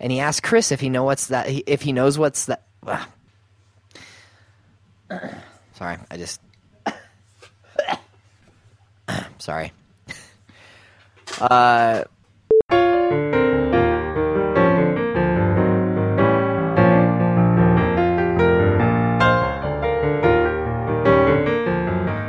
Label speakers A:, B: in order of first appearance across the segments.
A: and he asked Chris if he know what's that if he knows what's that. Sorry, I just. Sorry. Uh.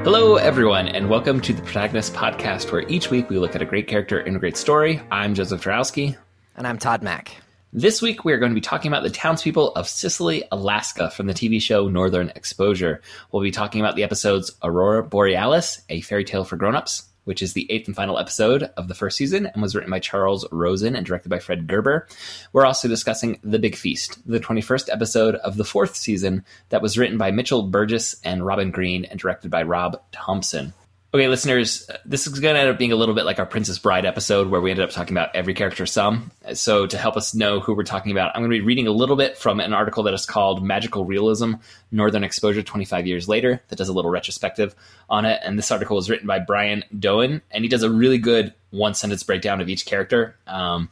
B: Hello, everyone, and welcome to the Protagonist Podcast, where each week we look at a great character and a great story. I'm Joseph Jarowski.
A: And I'm Todd Mack.
B: This week we are going to be talking about the townspeople of Cicely, Alaska from the TV show Northern Exposure. We'll be talking about the episodes Aurora Borealis, a fairy tale for grown-ups, which is the eighth and final episode of the first season and was written by Charles Rosen and directed by Fred Gerber. We're also discussing The Big Feast, the 21st episode of the fourth season that was written by Mitchell Burgess and Robin Green and directed by Rob Thompson. Okay, listeners, this is going to end up being a little bit like our Princess Bride episode where we ended up talking about every character some. So, to help us know who we're talking about, I'm going to be reading a little bit from an article that is called Magical Realism Northern Exposure 25 Years Later, that does a little retrospective on it. And this article was written by Brian Doan, and he does a really good one sentence breakdown of each character. Um,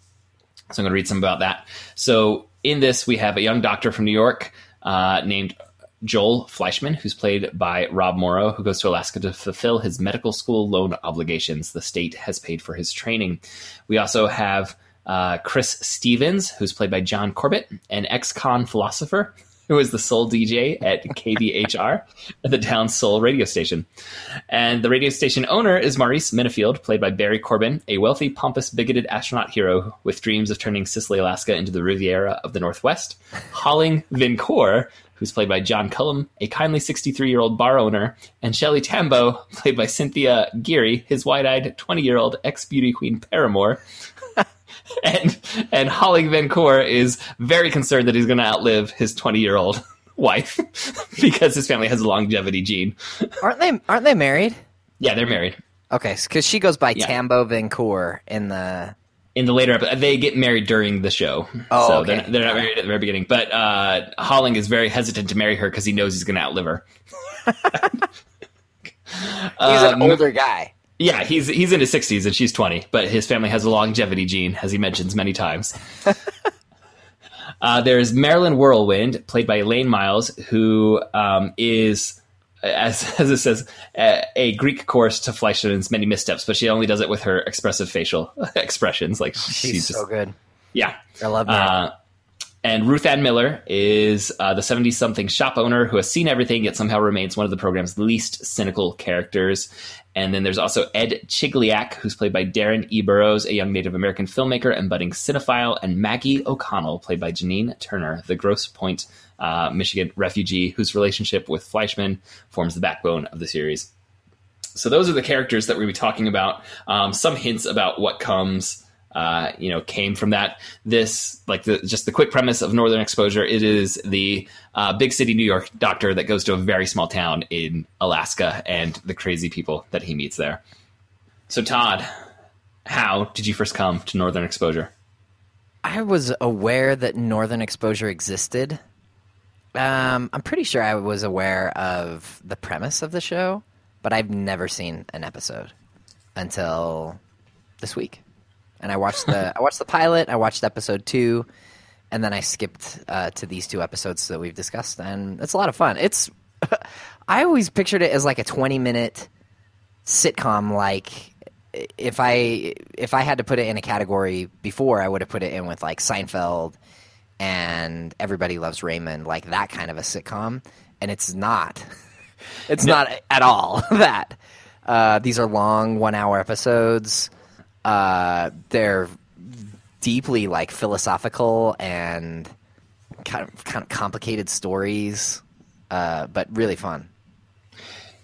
B: so, I'm going to read some about that. So, in this, we have a young doctor from New York uh, named Joel Fleischman, who's played by Rob Morrow, who goes to Alaska to fulfill his medical school loan obligations. The state has paid for his training. We also have uh, Chris Stevens, who's played by John Corbett, an ex con philosopher who is the sole DJ at KBHR, the town's sole radio station. And the radio station owner is Maurice Minifield, played by Barry Corbin, a wealthy, pompous, bigoted astronaut hero with dreams of turning Cicely, Alaska into the Riviera of the Northwest. Holling Vincoeur, who's played by John Cullum, a kindly 63 year old bar owner, and Shelley Tambo, played by Cynthia Geary, his wide eyed 20 year old ex beauty queen paramour. and and Holly Vincoeur is very concerned that he's going to outlive his 20 year old wife because his family has a longevity gene.
A: Aren't they? Aren't they married?
B: Yeah, they're married.
A: Okay, because she goes by
B: Yeah.
A: Tambo Vincoeur in the.
B: In the later episode, they get married during the show,
A: Oh,
B: so
A: okay.
B: they're, they're not married at the very beginning. But uh, Holling is very hesitant to marry her because he knows he's going to outlive her.
A: He's an
B: Um,
A: older guy.
B: Yeah, he's he's in his sixties and she's twenty, but his family has a longevity gene, as he mentions many times. uh, there's Marilyn Whirlwind, played by Elaine Miles, who um, is, as as it says, a, a Greek chorus to Fleischman's many missteps, but she only does it with her expressive facial expressions. Like
A: She's,
B: she's just
A: so good.
B: yeah.
A: I love that.
B: Uh, and Ruth Ann Miller is uh, the 70 something shop owner who has seen everything yet somehow remains one of the program's least cynical characters. And then there's also Ed Chigliak, who's played by Darren E. Burrows, a young Native American filmmaker and budding cinephile, and Maggie O'Connell, played by Janine Turner, the Grosse Pointe, uh, Michigan refugee whose relationship with Fleischman forms the backbone of the series. So those are the characters that to be talking about. Um, some hints about what comes, uh, you know, came from that. This, like, the, just the quick premise of Northern Exposure. It is the uh, big city New York doctor that goes to a very small town in Alaska and the crazy people that he meets there. So, Todd, how did you first come to Northern Exposure?
A: I was aware that Northern Exposure existed. Um, I'm pretty sure I was aware of the premise of the show, but I've never seen an episode until this week. And I watched the I watched the pilot. I watched episode two, and then I skipped uh, to these two episodes that we've discussed, and it's a lot of fun. It's I always pictured it as like a 20 minute sitcom like if I if I had to put it in a category before, I would have put it in with like Seinfeld and Everybody Loves Raymond, like that kind of a sitcom, and it's not. It's not at all that. Uh, these are long one hour episodes. Uh, they're deeply like philosophical and kind of kind of complicated stories, uh, but really fun.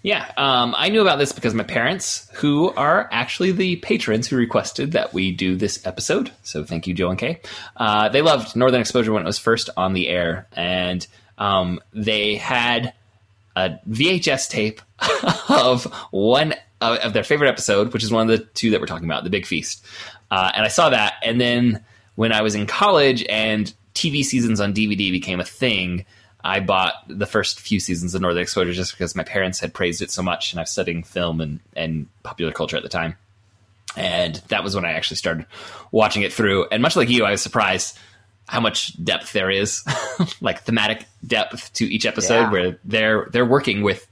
B: Yeah, um, I knew about this because my parents, who are actually the patrons who requested that we do this episode, so thank you, Joe and Kay. Uh, they loved Northern Exposure when it was first on the air, and um, they had a VHS tape of one uh, of their favorite episode, which is one of the two that we're talking about, The Big Feast. Uh, and I saw that, and then when I was in college and TV seasons on DVD became a thing, I bought the first few seasons of Northern Exposure just because my parents had praised it so much, and I was studying film and, and popular culture at the time. And that was when I actually started watching it through. And much like you, I was surprised how much depth there is, like thematic depth to each episode,
A: Yeah.
B: where they're they're working with.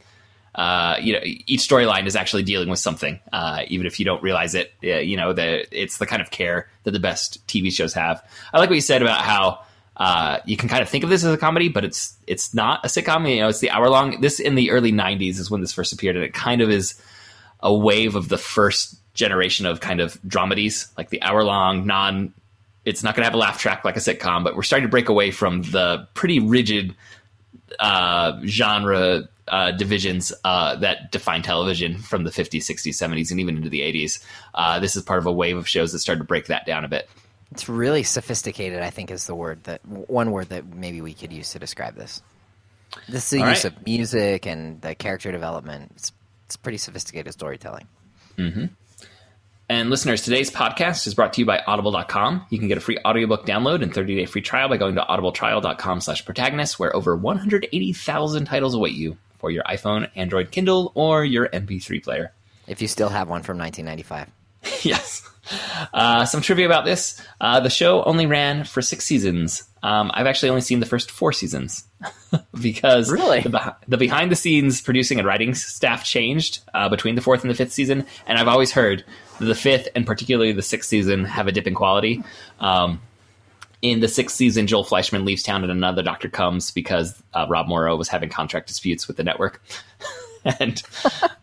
B: Uh, you know, each storyline is actually dealing with something, uh, even if you don't realize it. Uh, you know, the it's the kind of care that the best TV shows have. I like what you said about how uh, you can kind of think of this as a comedy, but it's it's not a sitcom. You know, it's the hour long. This in the early '90s is when this first appeared, and it kind of is a wave of the first generation of kind of dramedies, like the hour long non. It's not going to have a laugh track like a sitcom, but we're starting to break away from the pretty rigid uh, genre uh, divisions uh, that define television from the 50s, 60s, 70s, and even into the 80s. Uh, this is part of a wave of shows that started to break that down a bit.
A: It's really sophisticated. I think is the word that one word that maybe we could use to describe this. This is the
B: All
A: use
B: right.
A: of music and the character development. It's it's pretty sophisticated storytelling. Mm-hmm.
B: And listeners, today's podcast is brought to you by audible.com. You can get a free audiobook download and 30-day free trial by going to audibletrial.com slash protagonist, where over 180,000 titles await you for your iPhone, Android Kindle, or your MP3 player.
A: If you still have one from 1995.
B: yes. Uh, some trivia about this. Uh, the show only ran for six seasons. Um, I've actually only seen the first four seasons because
A: Really?
B: the, beh- the behind the scenes producing and writing staff changed uh, between the fourth and the fifth season. And I've always heard that the fifth and particularly the sixth season have a dip in quality. Um, in the sixth season, Joel Fleischman leaves town and another doctor comes because uh, Rob Morrow was having contract disputes with the network. and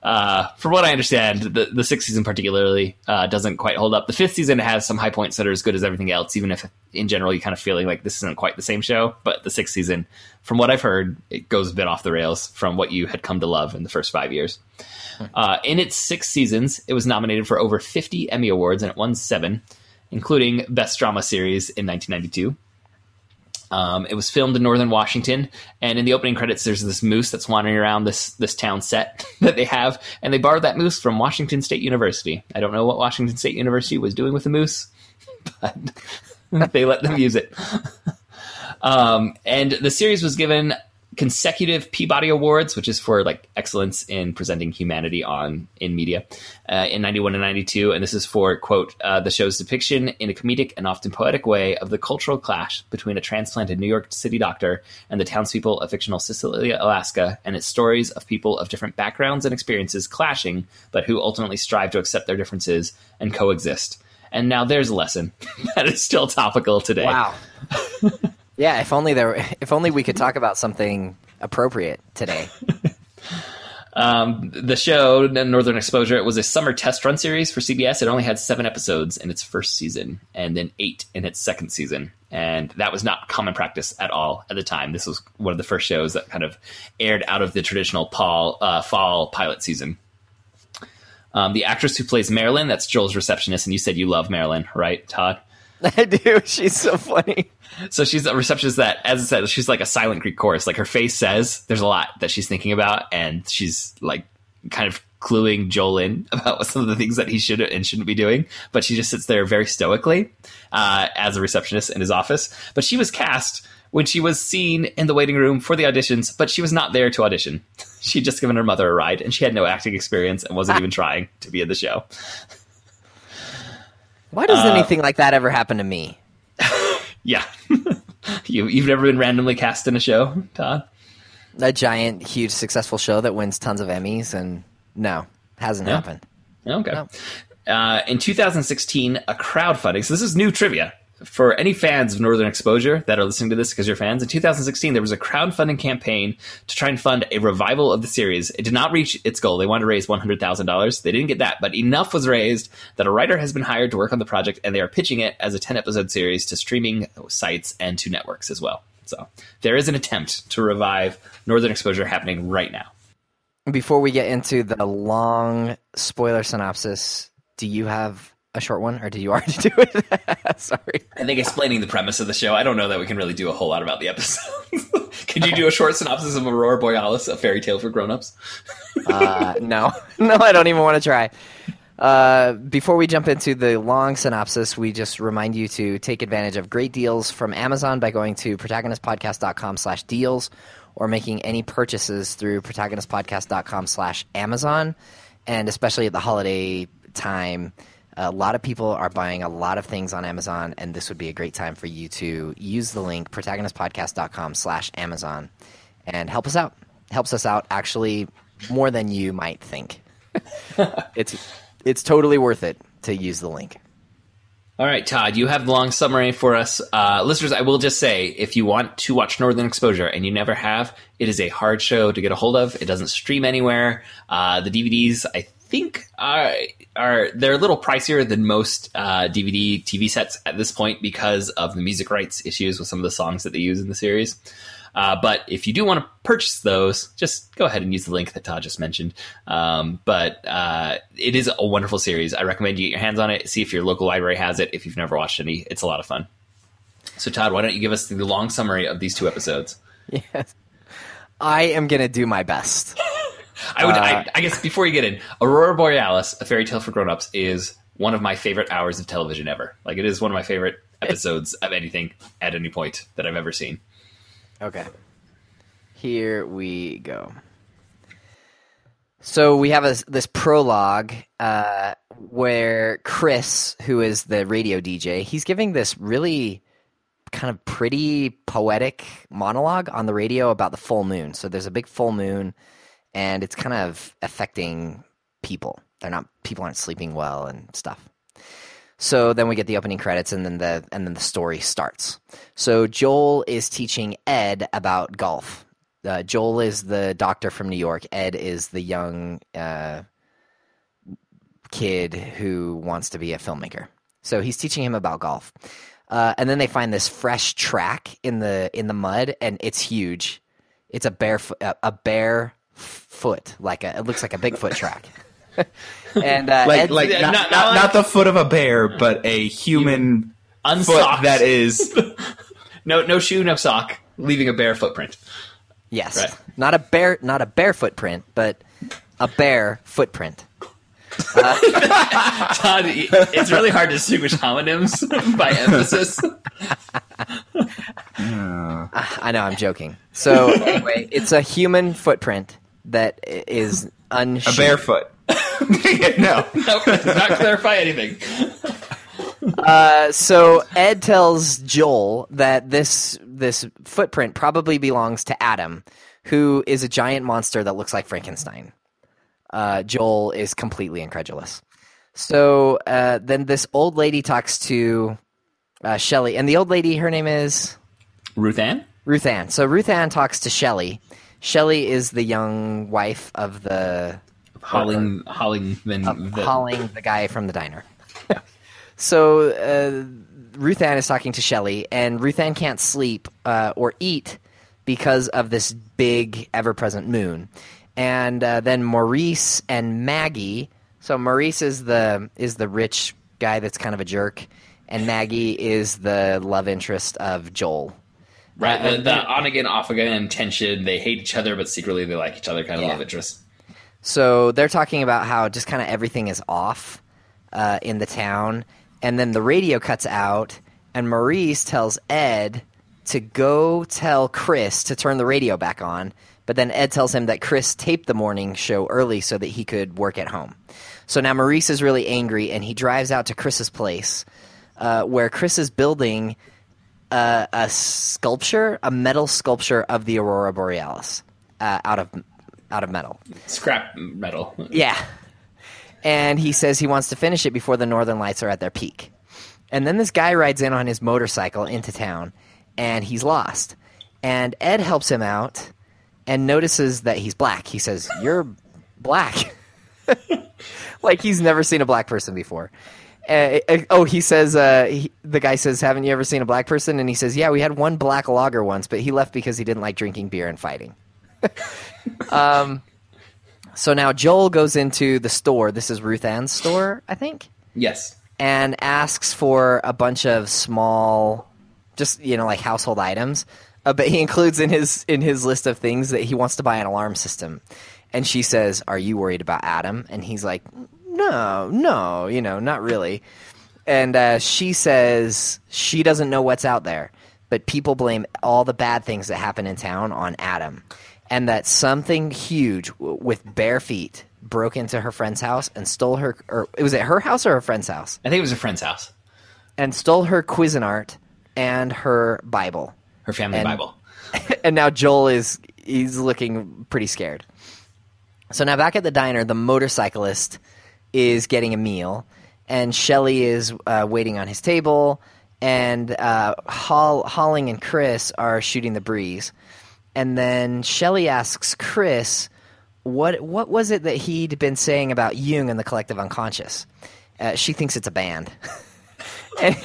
B: uh, from what I understand, the, the sixth season particularly uh, doesn't quite hold up. The fifth season has some high points that are as good as everything else, even if in general you kind of feeling like this isn't quite the same show. But the sixth season, from what I've heard, it goes a bit off the rails from what you had come to love in the first five years. Uh, in its six seasons, it was nominated for over 50 Emmy Awards and it won seven, including Best Drama Series in 1992. Um, it was filmed in northern Washington, and in the opening credits, there's this moose that's wandering around this this town set that they have, and they borrowed that moose from Washington State University. I don't know what Washington State University was doing with the moose, but they let them use it. Um, and the series was given consecutive Peabody Awards, which is for like excellence in presenting humanity on in media, uh, in '91 and '92. And this is for quote uh, the show's depiction in a comedic and often poetic way of the cultural clash between a transplanted New York City doctor and the townspeople of fictional Cicely, Alaska, and its stories of people of different backgrounds and experiences clashing, but who ultimately strive to accept their differences and coexist. And now there's a lesson that is still topical today.
A: Wow. yeah, if only there if only we could talk about something appropriate today.
B: Um, the show, Northern Exposure, it was a summer test run series for CBS. It only had seven episodes in its first season and then eight in its second season. And that was not common practice at all at the time. This was one of the first shows that kind of aired out of the traditional Paul, uh, fall pilot season. Um, the actress who plays Marilyn, that's Joel's receptionist, and you said you love Marilyn, right, Todd?
A: I do. She's so funny.
B: So she's a receptionist that, as I said, she's like a silent Greek chorus. Like her face says there's a lot that she's thinking about, and she's like kind of cluing Joel in about some of the things that he should and shouldn't be doing. But she just sits there very stoically uh, as a receptionist in his office. But she was cast when she was seen in the waiting room for the auditions, but she was not there to audition. She'd just given her mother a ride, and she had no acting experience and wasn't even trying to be in the show.
A: Why does anything like that ever happen to me?
B: Yeah. you, you've never been randomly cast in a show, Todd?
A: A giant, huge, successful show that wins tons of Emmys, and no, hasn't happened.
B: Okay.
A: No.
B: Uh, in 2016, a crowdfunding. So this is new trivia for any fans of Northern Exposure that are listening to this because you're fans. In 2016, there was a crowdfunding campaign to try and fund a revival of the series. It did not reach its goal. They wanted to raise $100,000. They didn't get that, but enough was raised that a writer has been hired to work on the project, and they are pitching it as a 10 episode series to streaming sites and to networks as well. So there is an attempt to revive Northern Exposure happening right now.
A: Before we get into the long spoiler synopsis, do you have a short one, or did you already do it? Sorry.
B: I think explaining the premise of the show, I don't know that we can really do a whole lot about the episode. Could you do a short synopsis of Aurora Borealis, a fairy tale for grown-ups?
A: Uh, no, no, I don't even want to try. Uh, before we jump into the long synopsis, we just remind you to take advantage of great deals from Amazon by going to protagonistpodcast.com slash deals or making any purchases through protagonistpodcast.com slash Amazon. And especially at the holiday time, A lot of people are buying a lot of things on Amazon, and this would be a great time for you to use the link protagonistpodcast.com slash Amazon and help us out. Helps us out actually more than you might think. it's it's totally worth it to use the link.
B: All right, Todd, you have the long summary for us. Uh, listeners, I will just say if you want to watch Northern Exposure and you never have, it is a hard show to get a hold of. It doesn't stream anywhere. Uh, the DVDs, I think, are, are they're a little pricier than most uh, DVD TV sets at this point because of the music rights issues with some of the songs that they use in the series. Uh, but if you do want to purchase those, just go ahead and use the link that Todd just mentioned. Um, but uh, it is a wonderful series. I recommend you get your hands on it. See if your local library has it. If you've never watched any, it's a lot of fun. So, Todd, why don't you give us the long summary of these two episodes?
A: Yes. I am going to do my best.
B: I would. I, I guess before you get in, Aurora Borealis, a fairy tale for grown-ups, is one of my favorite hours of television ever. Like it is one of my favorite episodes of anything at any point that I've ever seen.
A: Okay. Here we go. So we have a, this prologue uh, where Chris, who is the radio DJ, he's giving this really kind of pretty poetic monologue on the radio about the full moon. So there's a big full moon, and it's kind of affecting people. They're not people aren't sleeping well and stuff. So then we get the opening credits, and then the and then the story starts. So Joel is teaching Ed about golf. Uh, Joel is the doctor from New York. Ed is the young uh, kid who wants to be a filmmaker. So he's teaching him about golf. Uh, and then they find this fresh track in the in the mud, and it's huge. It's a barefoot a, a bare foot, like a it looks like a Bigfoot track. and uh,
C: like
A: Ed-
C: like not,
B: not-
C: not,
B: not
C: not the foot of a bear, but a human foot
B: Unsocked.
C: that is
B: No, no shoe, no sock, leaving a bare footprint.
A: yes,
B: Right.
A: not a bare not a bare footprint, but a bare footprint.
B: Todd, it's really hard to distinguish homonyms by emphasis.
A: I know I'm joking. So anyway, it's a human footprint that i-
C: a barefoot. no,
B: Nope, does not clarify anything.
A: Uh, so Ed tells Joel that this this footprint probably belongs to Adam, who is a giant monster that looks like Frankenstein. Uh, Joel is completely incredulous. So uh, then this old lady talks to uh, Shelly, and the old lady, her name is
B: Ruth Ann?
A: Ruth Ann. So Ruth Ann talks to Shelly. Shelly is the young wife of the
B: Holling, Hollingman. the-
A: Holling, the guy from the diner. so uh, Ruth Ann is talking to Shelly, and Ruth Ann can't sleep uh, or eat because of this big, ever-present moon. And uh, then Maurice and Maggie. So Maurice is the is the rich guy that's kind of a jerk, and Maggie is the love interest of Joel.
B: Right,
A: Uh,
B: the, the on again, off again tension. They hate each other, but secretly they like each other kind of
A: Yeah.
B: love interest.
A: So they're talking about how just kind of everything is off uh, in the town, and then the radio cuts out, and Maurice tells Ed to go tell Chris to turn the radio back on. But then Ed tells him that Chris taped the morning show early so that he could work at home. So now Maurice is really angry, and he drives out to Chris's place, uh, where Chris is building uh, a sculpture, a metal sculpture of the aurora borealis uh, out of out of metal.
B: Scrap metal.
A: Yeah. And he says he wants to finish it before the northern lights are at their peak. And then this guy rides in on his motorcycle into town and he's lost. And Ed helps him out and notices that he's black. He says, You're black. like he's never seen a black person before. Uh, uh, oh, he says, uh, he, the guy says, Haven't you ever seen a black person? And he says, Yeah, we had one black logger once, but he left because he didn't like drinking beer and fighting. um, So now Joel goes into the store. This is Ruth Ann's store, I think,
B: Yes.
A: and asks for a bunch of small, just you know, like household items. Uh, but he includes in his in his list of things that he wants to buy an alarm system. And she says, "Are you worried about Adam?" And he's like, "No, no, you know, not really." And uh, she says she doesn't know what's out there, but people blame all the bad things that happen in town on Adam, and that something huge w- with bare feet broke into her friend's house and stole her, or was it her house or her friend's house?
B: I think it was a friend's house.
A: And stole her Cuisinart and her Bible.
B: Her family
A: And-
B: Bible.
A: and now Joel is he's looking pretty scared. So now back at the diner, the motorcyclist is getting a meal, and Shelly is uh, waiting on his table, and uh, Hall, Holling and Chris are shooting the breeze, and then Shelly asks Chris, "What what was it that he'd been saying about Jung and the collective unconscious?" Uh, she thinks it's a band, and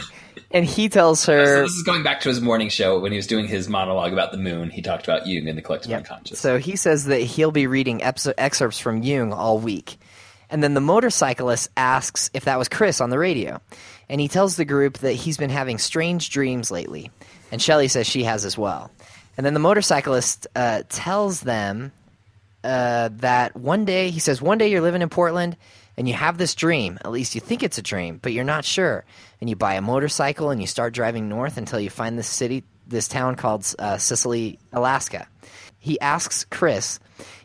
A: and he tells
B: So
A: her.
B: this is going back to his morning show when he was doing his monologue about the moon. He talked about Jung and the collective unconscious.
A: So he says that he'll be reading excerpts from Jung all week. And then the motorcyclist asks if that was Chris on the radio. And he tells the group that he's been having strange dreams lately. And Shelley says she has as well. And then the motorcyclist uh, tells them uh, that one day, he says, one day you're living in Portland and you have this dream. At least you think it's a dream, but you're not sure. And you buy a motorcycle and you start driving north until you find this city, this town called uh, Cicely, Alaska. He asks Chris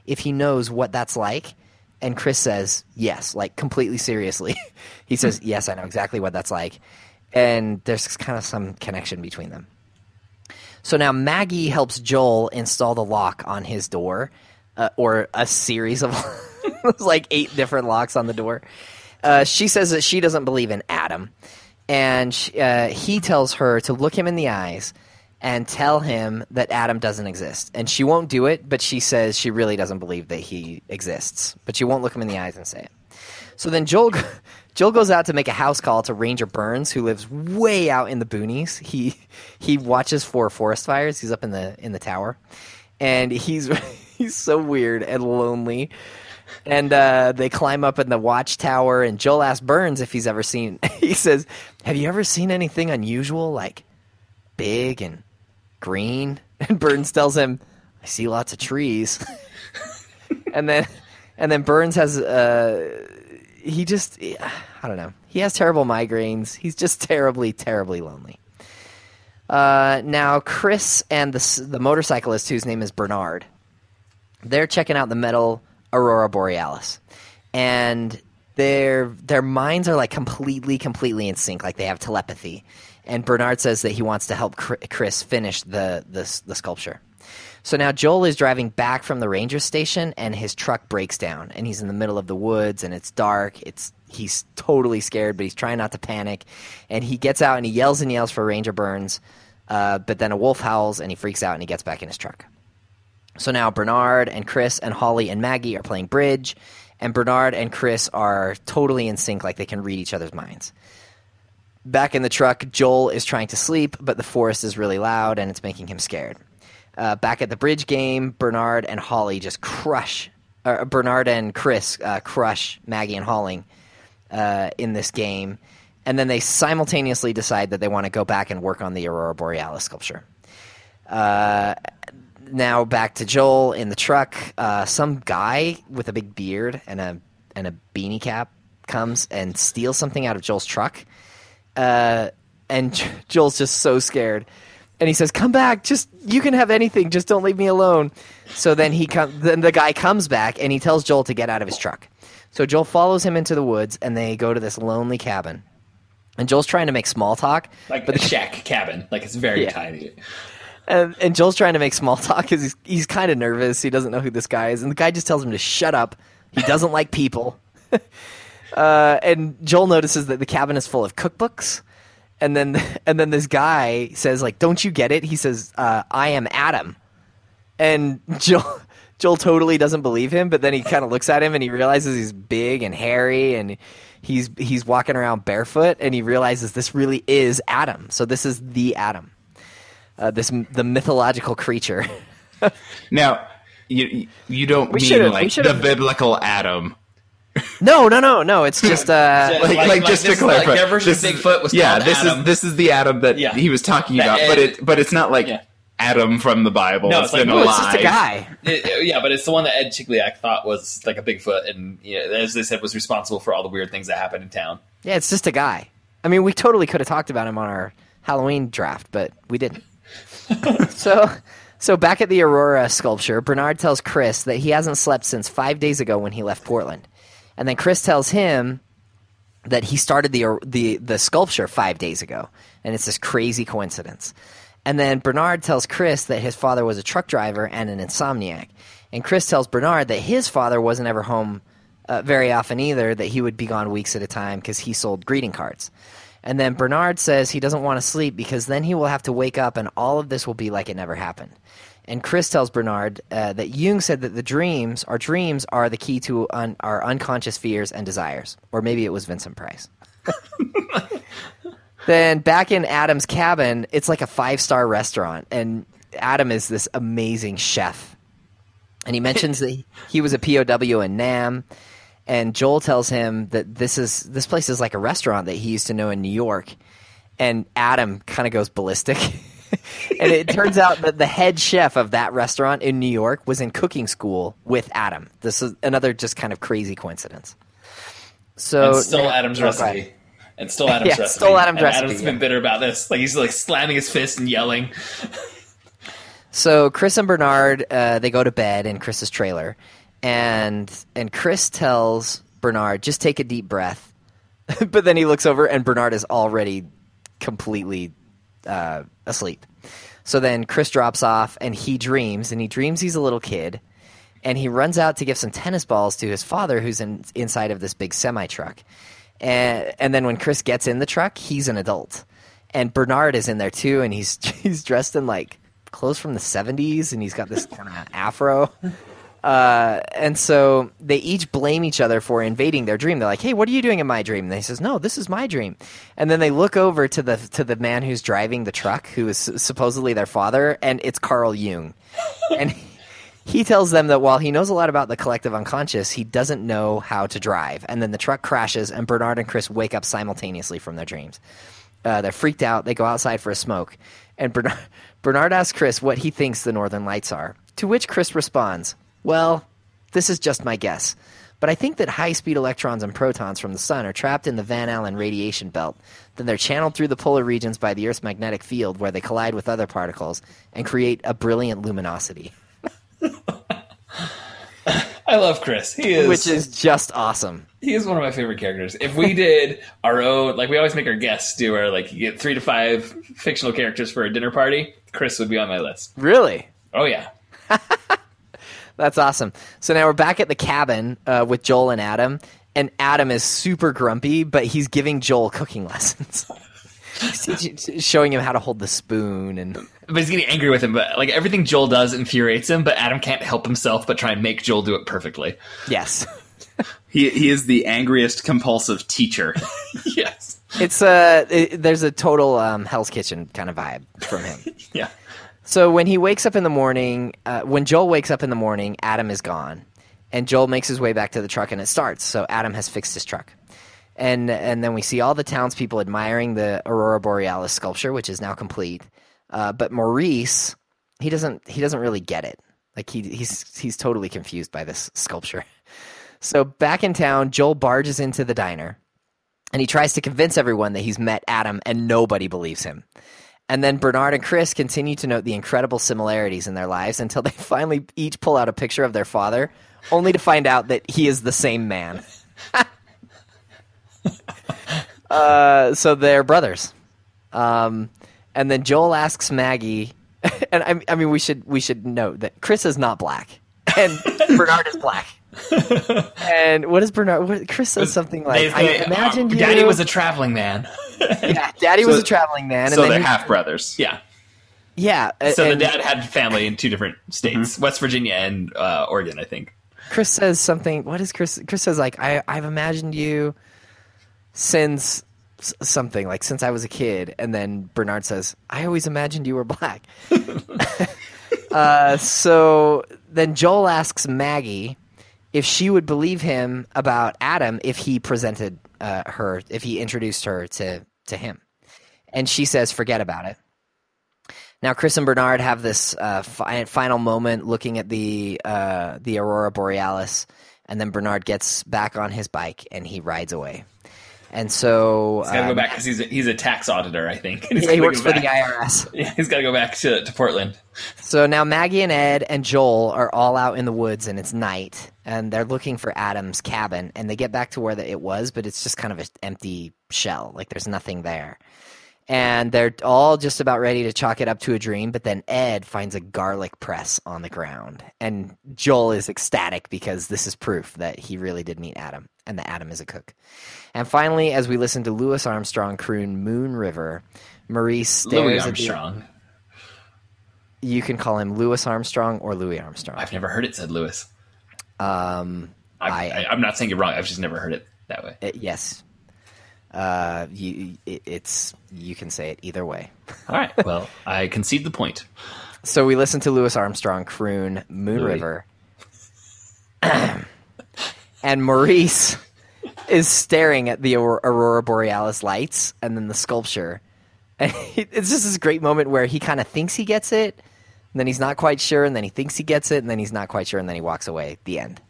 A: if he knows what that's like. And Chris says, yes, like completely seriously. he says, yes, I know exactly what that's like. And there's kind of some connection between them. So now Maggie helps Joel install the lock on his door, uh, or a series of like eight different locks on the door. Uh, she says that she doesn't believe in Adam, and sh uh, he tells her to look him in the eyes and tell him that Adam doesn't exist. And she won't do it, but she says she really doesn't believe that he exists. But she won't look him in the eyes and say it. So then Joel Joel goes out to make a house call to Ranger Burns, who lives way out in the boonies. He he watches for forest fires. He's up in the in the tower, and he's he's so weird and lonely. And uh, they climb up in the watchtower, and Joel asks Burns if he's ever seen. He says, "Have you ever seen anything unusual, like big and green?" And Burns tells him, "I see lots of trees." and then and then Burns has uh he just I don't know. He has terrible migraines. He's just terribly terribly lonely. Uh, now Chris and the the motorcyclist whose name is Bernard, they're checking out the metal aurora borealis, and their their minds are like completely completely in sync. Like they have telepathy. And Bernard says that he wants to help Chris finish the the, the sculpture. So now Joel is driving back from the ranger station and his truck breaks down and he's in the middle of the woods and it's dark. It's he's totally scared, but he's trying not to panic. And he gets out and he yells and yells for Ranger Burns. Uh, but then a wolf howls and he freaks out and he gets back in his truck. So now Bernard and Chris and Holly and Maggie are playing bridge, and Bernard and Chris are totally in sync, like they can read each other's minds. Back in the truck, Joel is trying to sleep, but the forest is really loud and it's making him scared. Uh, back at the bridge game, Bernard and Holly just crush. Bernard and Chris uh, crush Maggie and Holling uh, in this game, and then they simultaneously decide that they want to go back and work on the Aurora Borealis sculpture. Uh, now back to Joel in the truck. Uh, some guy with a big beard and a and a beanie cap comes and steals something out of Joel's truck. Uh, and Joel's just so scared. And he says, "Come back! Just you can have anything. Just don't leave me alone." So then he come. Then the guy comes back and he tells Joel to get out of his truck. So Joel follows him into the woods and they go to this lonely cabin. And Joel's trying to make small talk,
B: Like a shack cabin. Like it's very
A: Yeah.
B: tiny.
A: and, and Joel's trying to make small talk because he's, he's kind of nervous. He doesn't know who this guy is, and the guy just tells him to shut up. He doesn't like people. Uh, and Joel notices that the cabin is full of cookbooks, and then and then this guy says like, "Don't you get it?" He says, uh, "I am Adam," and Joel. Joel totally doesn't believe him, but then he kind of looks at him and he realizes he's big and hairy and he's he's walking around barefoot and he realizes this really is Adam. So this is the Adam uh, this the mythological creature.
C: Now, you you don't
A: We
C: mean like the biblical Adam.
A: No, no, no, no. It's just uh,
C: Like, like, just to
B: this is like
C: clarify,
B: their
C: this is-
B: Bigfoot was
C: yeah, this
B: Adam.
C: is this is the Adam that
B: Yeah.
C: he was talking
B: That-
C: about, but it but it's not like
B: Yeah.
C: Adam from the Bible.
B: No,
C: it's
B: it's like-
C: been
B: no,
C: alive.
A: it's just a guy.
B: It- it- yeah, but it's the one that Ed Chigliak thought was like a Bigfoot, and you know, as they said, was responsible for all the weird things that happened in town.
A: Yeah, it's just a guy. I mean, we totally could have talked about him on our Halloween draft, but we didn't. so, So back at the Aurora sculpture, Bernard tells Chris that he hasn't slept since five days ago when he left Portland, and then Chris tells him that he started the the the sculpture five days ago, and it's this crazy coincidence. And then Bernard tells Chris that his father was a truck driver and an insomniac, and Chris tells Bernard that his father wasn't ever home uh, very often either; that he would be gone weeks at a time because he sold greeting cards. And then Bernard says he doesn't want to sleep because then he will have to wake up and all of this will be like it never happened. And Chris tells Bernard uh, that Jung said that the dreams, our dreams, are the key to un- our unconscious fears and desires. Or maybe it was Vincent Price. then back in Adam's cabin, it's like a five star restaurant. And Adam is this amazing chef. And he mentions that he was a POW in Nam and Joel tells him that this is this place is like a restaurant that he used to know in New York, and Adam kind of goes ballistic. and it turns out that the head chef of that restaurant in New York was in cooking school with Adam. This is another just kind of crazy coincidence. So
B: and still Adam's
A: oh,
B: recipe. And still Adam's
A: Yeah,
B: recipe.
A: still Adam's
B: and
A: recipe,
B: Adam's
A: yeah.
B: been bitter about this. Like he's like slamming his fist and yelling.
A: So Chris and Bernard uh, they go to bed in Chris's trailer, and and Chris tells Bernard just take a deep breath, but then he looks over and Bernard is already completely uh, asleep. So then Chris drops off and he dreams, and he dreams he's a little kid, and he runs out to give some tennis balls to his father, who's in, inside of this big semi truck. And, and then when Chris gets in the truck, he's an adult, and Bernard is in there too, and he's he's dressed in like clothes from the '70s, and he's got this kind of afro. Uh, and so they each blame each other for invading their dream. They're like, "Hey, what are you doing in my dream?" And they says, "No, this is my dream." And then they look over to the to the man who's driving the truck, who is supposedly their father, and it's Carl Jung. and he tells them that while he knows a lot about the collective unconscious, he doesn't know how to drive. And then the truck crashes, and Bernard and Chris wake up simultaneously from their dreams. Uh, they're freaked out. They go outside for a smoke, and Bernard, Bernard asks Chris what he thinks the Northern Lights are. To which Chris responds, "Well, this is just my guess." But I think that high speed electrons and protons from the sun are trapped in the Van Allen radiation belt. Then they're channeled through the polar regions by the Earth's magnetic field, where they collide with other particles and create a brilliant luminosity,
B: I love Chris. He is
A: which is just awesome.
B: he is one of my favorite characters. If we did our own, like we always make our guests do our like you get three to five fictional characters for a dinner party, Chris would be on my list.
A: Really?
B: Oh yeah,
A: That's awesome. So now we're back at the cabin uh, with Joel and Adam, and Adam is super grumpy, but he's giving Joel cooking lessons. Showing him how to hold the spoon and
B: but he's getting angry with him. But like everything Joel does infuriates him. But Adam can't help himself but try and make Joel do it perfectly.
A: yes,
C: He he is the angriest compulsive teacher.
B: yes,
A: it's a it, there's a total um, Hell's Kitchen kind of vibe from him.
B: yeah.
A: So when he wakes up in the morning, uh, when Joel wakes up in the morning, Adam is gone, and Joel makes his way back to the truck and it starts. So Adam has fixed his truck, and and then we see all the townspeople admiring the Aurora Borealis sculpture, which is now complete. Uh, but Maurice, he doesn't he doesn't really get it. Like he he's he's totally confused by this sculpture. So back in town, Joel barges into the diner, and he tries to convince everyone that he's met Adam, and nobody believes him. And then Bernard and Chris continue to note the incredible similarities in their lives until they finally each pull out a picture of their father, only to find out that he is the same man. uh, so they're brothers. Um, and then Joel asks Maggie, and I, I mean, we should we should note that Chris is not black, and Bernard is black. and what is Bernard? What, Chris says something like,
B: They-
A: "I
B: they-
A: imagined
B: uh,
A: you."
B: Daddy was a traveling man.
A: yeah, Daddy was a traveling man, and
C: so
A: then
C: they're half brothers.
B: yeah.
A: yeah.
B: So
A: and
B: the dad had family in two different states, West Virginia and uh, Oregon, I think.
A: Chris says something. What is Chris? Chris says like, "I I've imagined you since something like since I was a kid," and then Bernard says, "I always imagined you were black." uh, so then Joel asks Maggie if she would believe him about Adam if he presented uh, her, if he introduced her to to him, and she says, "Forget about it." Now, Chris and Bernard have this uh, fi- final moment looking at the uh, the aurora borealis, and then Bernard gets back on his bike and he rides away. And so
B: He's got to go
A: um,
B: back because he's a, he's a tax auditor, I think.
A: Yeah, he works
B: go
A: for the IRS.
B: Yeah, he's got to go back to, to Portland.
A: So now Maggie and Ed and Joel are all out in the woods and it's night and they're looking for Adam's cabin and they get back to where the, it was, but it's just kind of an empty shell. Like there's nothing there. And they're all just about ready to chalk it up to a dream, but then Ed finds a garlic press on the ground. And Joel is ecstatic because this is proof that he really did meet Adam and the Adam is a cook. And finally, as we listen to Louis Armstrong croon Moon River, Maurice stares
B: Louis
A: at the-
B: Armstrong.
A: you can call him Louis Armstrong or Louis Armstrong.
B: I've never heard it said Louis.
A: Um,
B: I, I'm not saying you're wrong. I've just never heard it that way.
A: it- yes. Uh, you, it, it's you can say it either way.
B: All right. Well, I concede the point.
A: So we listen to Louis Armstrong croon Moon
B: Louis.
A: River, and Maurice is staring at the aurora borealis lights and then the sculpture. And it's just this great moment where he kind of thinks he gets it, and then he's not quite sure, and then he thinks he gets it, and then he's not quite sure, and then he walks away. The end.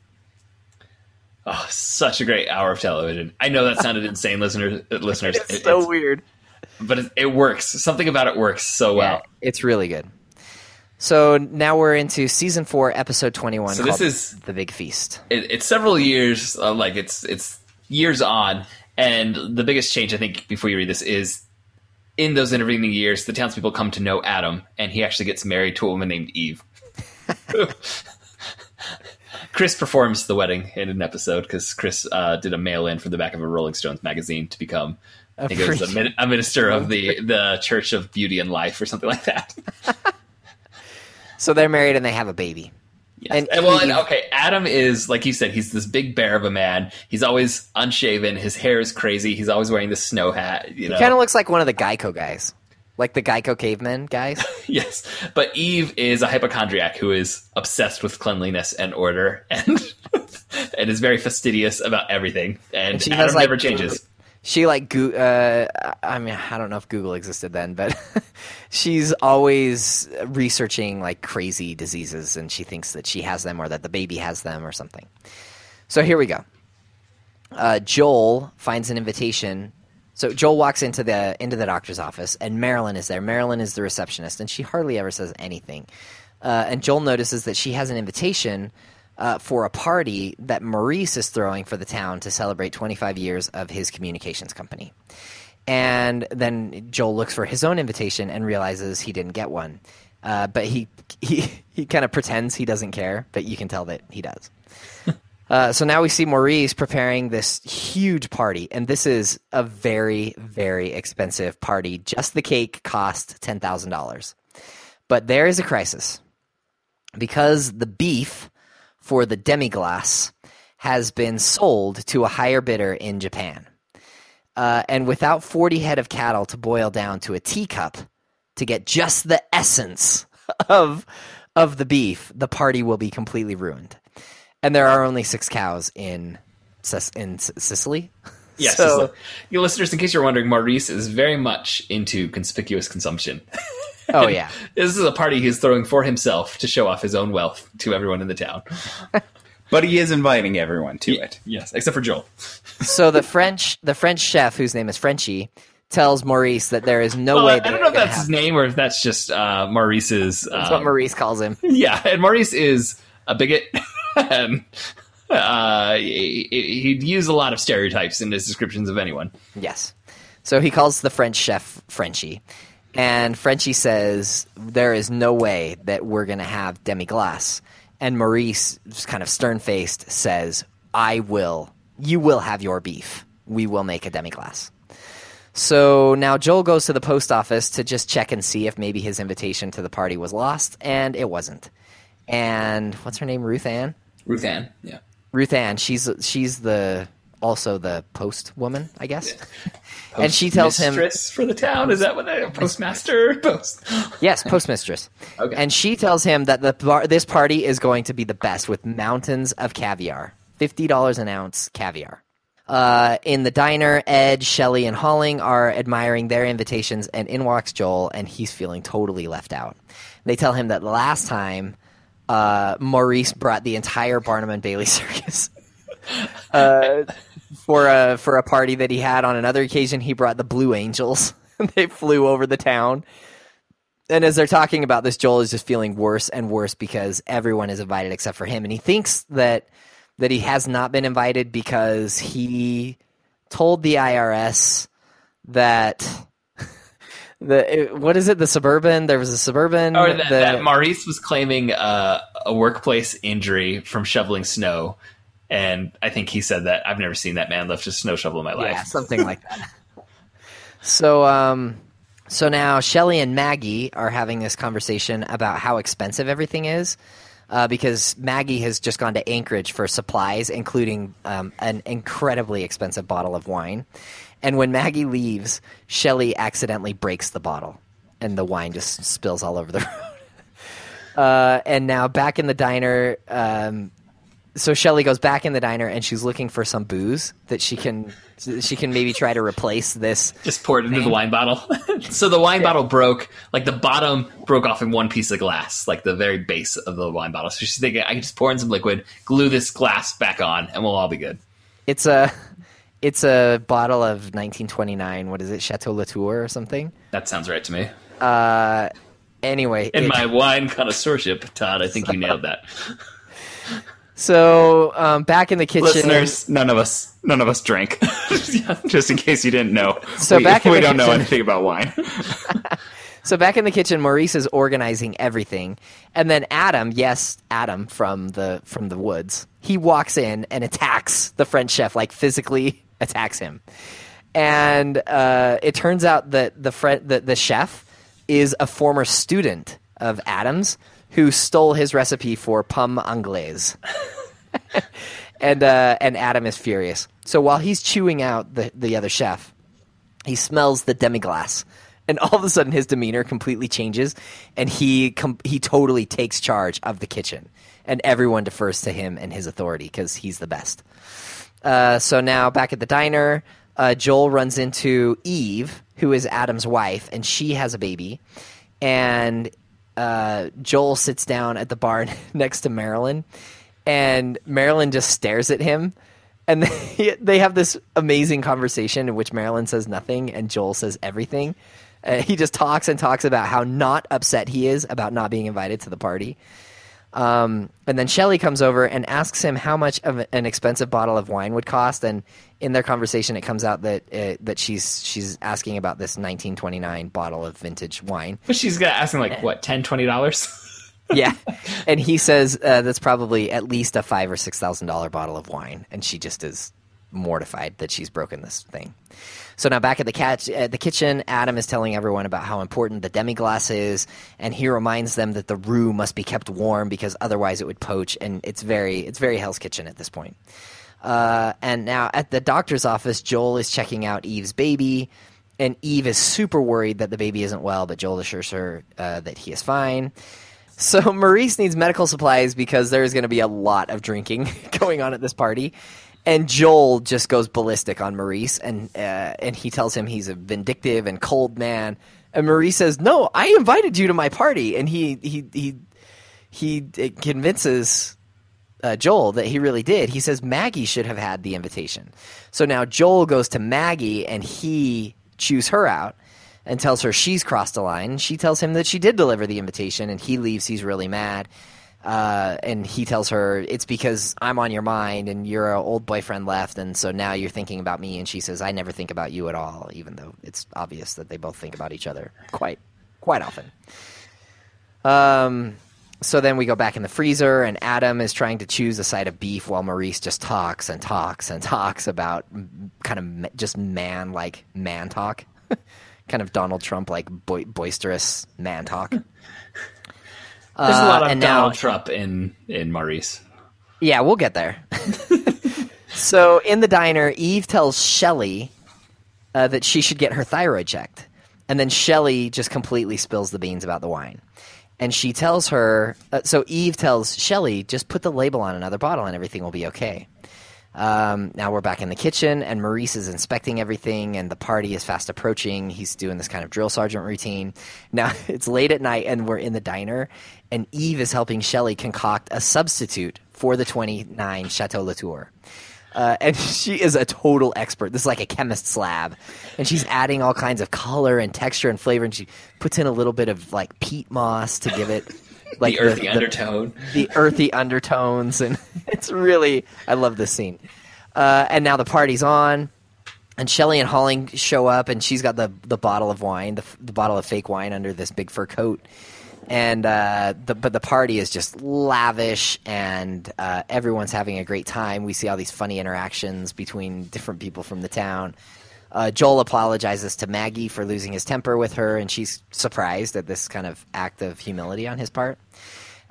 B: Oh, such a great hour of television. I know that sounded insane, listeners. uh, Listeners,
A: It's
B: It-
A: so
B: it's-
A: weird.
B: but it, it works. Something about it works so well.
A: It's really good. So now we're into season four, episode twenty-one.
B: So this is-
A: the big feast.
B: It, it's several years, uh, like it's it's years on, and the biggest change I think before you read this is in those intervening years, the townspeople come to know Adam, and he actually gets married to a woman named Eve. Chris performs the wedding in an episode because Chris uh, did a mail in from the back of a Rolling Stones magazine to become. I think it was a, min- a minister of the, the Church of Beauty and Life or something like that.
A: So they're married and they have a baby.
B: Yes.
A: And
B: And, well, and, okay, Adam is like you said. He's this big bear of a man. He's always unshaven. His hair is crazy. He's always wearing this snow hat. You know,
A: Kind of looks like one of the Geico guys, like the Geico cavemen guys.
B: yes. But Eve is a hypochondriac who is obsessed with cleanliness and order, and and is very fastidious about everything. And,
A: she
B: Adam
A: has, like,
B: never changes.
A: She like Goo- uh, I mean, I don't know if Google existed then, but she's always researching like crazy diseases, and she thinks that she has them or that the baby has them or something. So here we go. Uh, Joel finds an invitation. So Joel walks into the into the doctor's office, and Marilyn is there. Marilyn is the receptionist, and she hardly ever says anything. Uh, and Joel notices that she has an invitation uh, for a party that Maurice is throwing for the town to celebrate 25 years of his communications company. And then Joel looks for his own invitation and realizes he didn't get one. Uh, but he he he kind of pretends he doesn't care, but you can tell that he does. Uh, so now we see Maurice preparing this huge party, and this is a very, very expensive party. Just the cake cost ten thousand dollars, but there is a crisis because the beef for the demi-glace has been sold to a higher bidder in Japan, uh, and without forty head of cattle to boil down to a teacup to get just the essence of of the beef, the party will be completely ruined and there are only six cows in in Cicely.
B: Yes,
A: So-
B: you listeners, in case you're wondering, Maurice is very much into conspicuous consumption.
A: oh yeah,
B: this is a party he's throwing for himself to show off his own wealth to everyone in the town.
C: But he is inviting everyone to it.
B: Yes, except for Joel.
A: so the French the French chef whose name is Frenchie tells Maurice that there is no
B: Well,
A: way.
B: I don't know if that's
A: gonna
B: his name or if that's just uh, Maurice's.
A: That's
B: um,
A: what Maurice calls him.
B: Yeah, and Maurice is a bigot, and uh, he, he'd use a lot of stereotypes in his descriptions of anyone.
A: Yes. So he calls the French chef Frenchie, and Frenchie says there is no way that we're going to have demi glace. And Maurice, just kind of stern faced, says, "I will. You will have your beef. We will make a demi glace." So now Joel goes to the post office to just check and see if maybe his invitation to the party was lost, and it wasn't. And what's her name? Ruth Ann.
B: Ruth Ann, yeah.
A: Ruth Ann. She's she's the also the post woman, I guess. and she tells him,
B: Mistress for the town. Is that what they postmaster post?
A: Yes, postmistress.
B: Okay.
A: And she tells him that the bar- this party is going to be the best with mountains of caviar, fifty dollars an ounce caviar. Uh, in the diner, Ed, Shelley, and Holling are admiring their invitations, and in walks Joel, and he's feeling totally left out. They tell him that last time uh, Maurice brought the entire Barnum and Bailey circus. Uh, for a for a party that he had on another occasion. He brought the Blue Angels. they flew over the town. And as they're talking about this, Joel is just feeling worse and worse because everyone is invited except for him, and he thinks that that he has not been invited because he told the IRS that the what is it? The suburban. There was a suburban.
B: Or that,
A: the-
B: that Maurice was claiming uh, a workplace injury from shoveling snow, and I think he said that I've never seen that man lift a snow shovel in my life.
A: yeah, something like that. So, um, so now Shelly and Maggie are having this conversation about how expensive everything is. Uh, because Maggie has just gone to Anchorage for supplies, including um, an incredibly expensive bottle of wine. And when Maggie leaves, Shelly accidentally breaks the bottle, and the wine just spills all over the road. Uh, and now back in the diner, um, so Shelly goes back in the diner and she's looking for some booze that she can she can maybe try to replace this.
B: Just pour it into the wine bottle. so the wine bottle broke, like the bottom broke off in one piece of glass, like the very base of the wine bottle. So she's thinking, I can just pour in some liquid, glue this glass back on, and we'll all be good.
A: It's a it's a bottle of 1929. What is it, Chateau Latour or something?
B: That sounds right to me.
A: Uh, anyway,
B: In
A: it-
B: my wine connoisseurship, Todd, I think you nailed that.
A: so um, back in the kitchen,
C: Listeners, none of us, none of us drank. Just in case you didn't know.
A: So
C: we,
A: back in
C: we don't know anything about wine.
A: So back in the kitchen, Maurice is organizing everything, and then Adam, yes, Adam from the from the woods, he walks in and attacks the French chef, like physically attacks him. And uh, it turns out that the, the the chef is a former student of Adam's who stole his recipe for pomme anglaise. and uh, and Adam is furious. So while he's chewing out the the other chef, he smells the demi-glace and all of a sudden his demeanor completely changes and he com- he totally takes charge of the kitchen and everyone defers to him and his authority because he's the best uh, so now back at the diner uh, joel runs into eve who is adam's wife and she has a baby and uh, joel sits down at the bar next to marilyn and marilyn just stares at him and they, they have this amazing conversation in which Marilyn says nothing and Joel says everything. Uh, he just talks and talks about how not upset he is about not being invited to the party. Um, and then Shelly comes over and asks him how much of an expensive bottle of wine would cost. And in their conversation, it comes out that uh, that she's she's asking about this 1929 bottle of vintage wine.
B: But she's asking like what, 10 $20?
A: Yeah, and he says uh, that's probably at least a five or six thousand dollar bottle of wine, and she just is mortified that she's broken this thing. So now back at the cat at the kitchen, Adam is telling everyone about how important the demi glace is, and he reminds them that the roux must be kept warm because otherwise it would poach, and it's very it's very Hell's Kitchen at this point. Uh, and now at the doctor's office, Joel is checking out Eve's baby, and Eve is super worried that the baby isn't well, but Joel assures her uh, that he is fine. So Maurice needs medical supplies because there's going to be a lot of drinking going on at this party. And Joel just goes ballistic on Maurice, and uh, and he tells him he's a vindictive and cold man. And Maurice says, "No, I invited you to my party." And he he he he convinces uh, Joel that he really did. He says Maggie should have had the invitation. So now Joel goes to Maggie, and he chews her out and tells her she's crossed the line. She tells him that she did deliver the invitation, and he leaves. He's really mad. Uh, and he tells her it's because I'm on your mind, and your old boyfriend left, and so now you're thinking about me. And she says, "I never think about you at all," even though it's obvious that they both think about each other quite, quite often. Um, so then we go back in the freezer, and Adam is trying to choose a side of beef while Maurice just talks and talks and talks about kind of just man like man talk, kind of Donald Trump like boi- boisterous man talk.
B: There's a lot
A: Uh,
B: of
A: and
B: Donald
A: now-
B: Trump in, in Maurice.
A: Yeah, we'll get there. so in the diner, Eve tells Shelly uh, that she should get her thyroid checked. And then Shelly just completely spills the beans about the wine. And she tells her, uh, so Eve tells Shelly, just put the label on another bottle and everything will be okay. Um, now we're back in the kitchen, and Maurice is inspecting everything, and the party is fast approaching. He's doing this kind of drill sergeant routine. Now it's late at night, and we're in the diner, and Eve is helping Shelley concoct a substitute for the 29 Chateau Latour. Uh, and she is a total expert. This is like a chemist's lab, and she's adding all kinds of color and texture and flavor. And she puts in a little bit of like peat moss to give it like
B: the earthy undertone.
A: the earthy undertones, and it's really I love this scene. Uh, and now the party's on, and Shelley and Holling show up, and she's got the the bottle of wine, the, the bottle of fake wine under this big fur coat. And uh, the, but the party is just lavish, and uh, everyone's having a great time. We see all these funny interactions between different people from the town. Uh, Joel apologizes to Maggie for losing his temper with her, and she's surprised at this kind of act of humility on his part.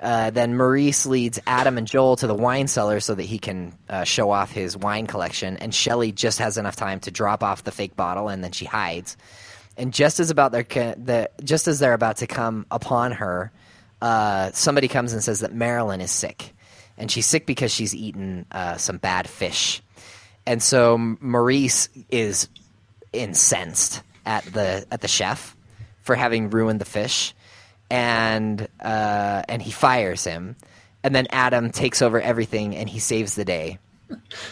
A: Uh, then Maurice leads Adam and Joel to the wine cellar so that he can uh, show off his wine collection, and Shelley just has enough time to drop off the fake bottle, and then she hides. And just as about their the, just as they're about to come upon her, uh, somebody comes and says that Marilyn is sick, and she's sick because she's eaten uh, some bad fish, and so Maurice is incensed at the at the chef for having ruined the fish, and uh, and he fires him, and then Adam takes over everything and he saves the day.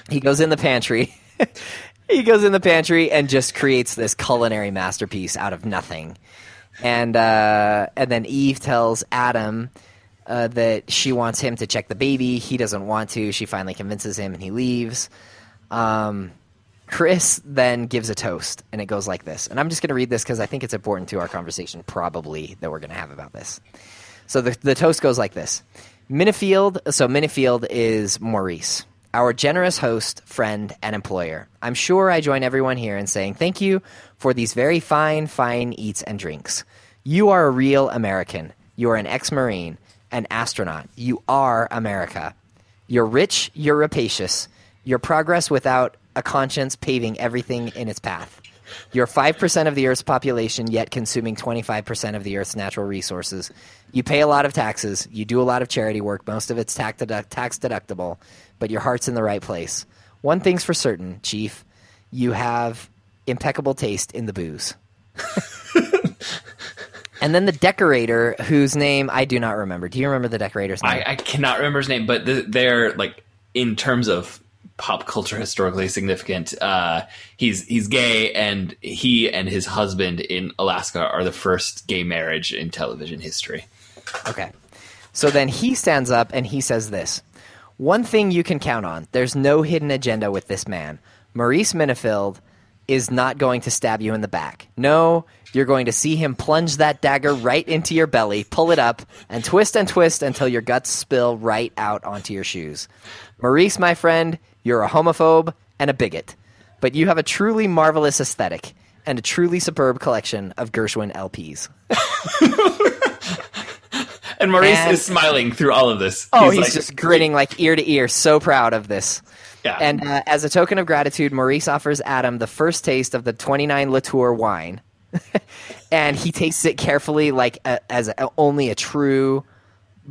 A: He goes in the pantry. he goes in the pantry and just creates this culinary masterpiece out of nothing. And uh, and then Eve tells Adam uh, that she wants him to check the baby. He doesn't want to. She finally convinces him, and he leaves. Um, Chris then gives a toast, and it goes like this. And I'm just going to read this because I think it's important to our conversation, probably, that we're going to have about this. So the, the toast goes like this Minnifield, so Minnifield is Maurice, our generous host, friend, and employer. I'm sure I join everyone here in saying thank you for these very fine, fine eats and drinks. You are a real American. You are an ex Marine, an astronaut. You are America. You're rich, you're rapacious. Your progress without a conscience paving everything in its path. You're 5% of the Earth's population, yet consuming 25% of the Earth's natural resources. You pay a lot of taxes. You do a lot of charity work. Most of it's tax, tax deductible, but your heart's in the right place. One thing's for certain, Chief you have impeccable taste in the booze. and then the decorator, whose name I do not remember. Do you remember the decorator's name?
B: I, I cannot remember his name, but th- they're like in terms of pop culture historically significant. Uh, he's he's gay, and he and his husband in Alaska are the first gay marriage in television history.
A: Okay. So then he stands up and he says this One thing you can count on there's no hidden agenda with this man. Maurice Minnifield is not going to stab you in the back. No, you're going to see him plunge that dagger right into your belly, pull it up, and twist and twist until your guts spill right out onto your shoes. Maurice, my friend, you're a homophobe and a bigot, but you have a truly marvelous aesthetic and a truly superb collection of Gershwin LPs.
B: And Maurice
A: And-
B: is smiling through all of this.
A: Oh, he's,
B: like,
A: just grinning like ear to ear, so proud of this.
B: Yeah.
A: And uh, as a token of gratitude, Maurice offers Adam the first taste of the 29 Latour wine. and he tastes it carefully, like a, as a, only a true,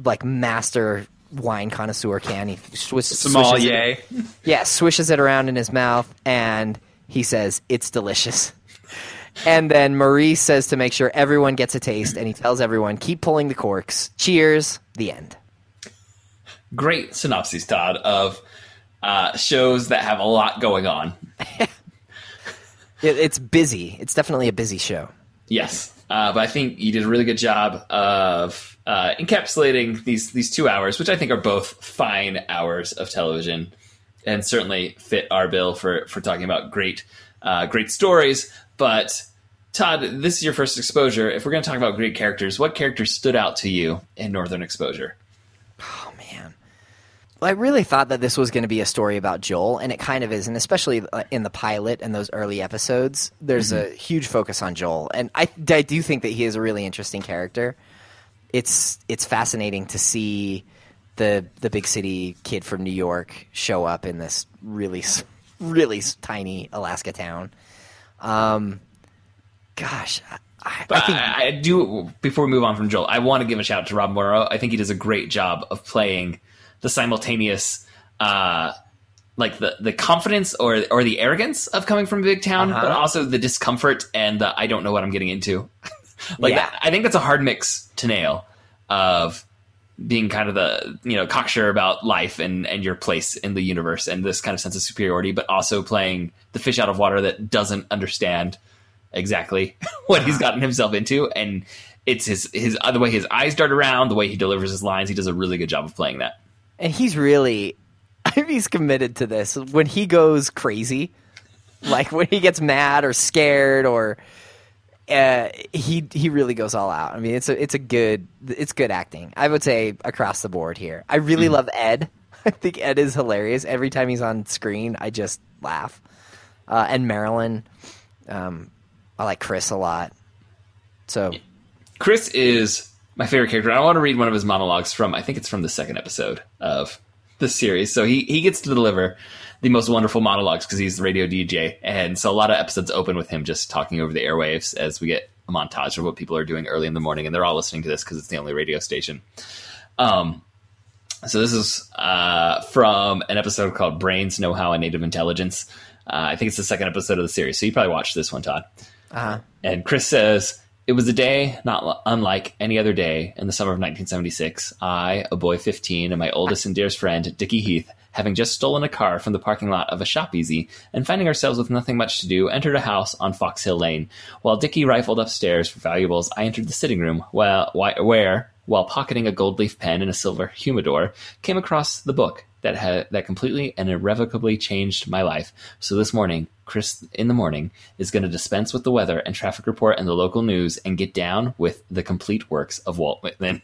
A: like master wine connoisseur can. He swish, swishes it, yeah, swishes it around in his mouth, and he says, It's delicious. And then Maurice says to make sure everyone gets a taste, and he tells everyone, Keep pulling the corks. Cheers. The end.
B: Great synopsis, Todd, of uh, shows that have a lot going on.
A: It, it's busy. It's definitely a busy show.
B: Yes, uh, but I think you did a really good job of uh, encapsulating these these two hours, which I think are both fine hours of television, and certainly fit our bill for for talking about great uh, great stories. But Todd, this is your first exposure. If we're going to talk about great characters, what characters stood out to you in Northern Exposure?
A: Oh man. Well, I really thought that this was going to be a story about Joel, and it kind of is. And especially uh, in the pilot and those early episodes, there's a huge focus on Joel, and I, I do think that he is a really interesting character. It's it's fascinating to see the the big city kid from New York show up in this really really tiny Alaska town. Um, gosh, I, I think
B: I, I do. Before we move on from Joel, I want to give a shout out to Rob Morrow. I think he does a great job of playing the simultaneous, uh, like the the confidence or or the arrogance of coming from a big town,
A: Uh-huh.
B: but also the discomfort and the I don't know what I'm getting into. like
A: Yeah.
B: that, I think that's a hard mix to nail. Of being kind of the you know cocksure about life and and your place in the universe and this kind of sense of superiority, but also playing the fish out of water that doesn't understand exactly what he's gotten himself into, and it's his his uh, the way his eyes dart around, the way he delivers his lines. He does a really good job of playing that.
A: and he's really I mean, he's committed to this when he goes crazy like when he gets mad or scared or uh, he he really goes all out. I mean it's a it's a good it's good acting. I would say across the board here. I really love ed. I think ed is hilarious. Every time he's on screen i just laugh. Uh, and marilyn. Um, i like chris a lot. So.
B: Chris is my favorite character. I want to read one of his monologues from I think it's from the second episode of the series. So he he gets to deliver the most wonderful monologues because he's the radio DJ, and so a lot of episodes open with him just talking over the airwaves as we get a montage of what people are doing early in the morning, and they're all listening to this because it's the only radio station. Um, so this is uh, from an episode called "Brains Know How and Native Intelligence." Uh, I think it's the second episode of the series, so you probably watched this one, Todd.
A: uh-huh.
B: And Chris says, It was a day not unlike any other day in the summer of 1976. I, a boy 15, and my oldest and dearest friend, Dickie Heath, having just stolen a car from the parking lot of a shop easy and finding ourselves with nothing much to do, entered a house on Fox Hill Lane. While Dickie rifled upstairs for valuables, I entered the sitting room, why- where, while pocketing a gold leaf pen and a silver humidor, came across the book that had that completely and irrevocably changed my life. So this morning, Chris in the morning is going to dispense with the weather and traffic report and the local news and get down with the complete works of Walt Whitman.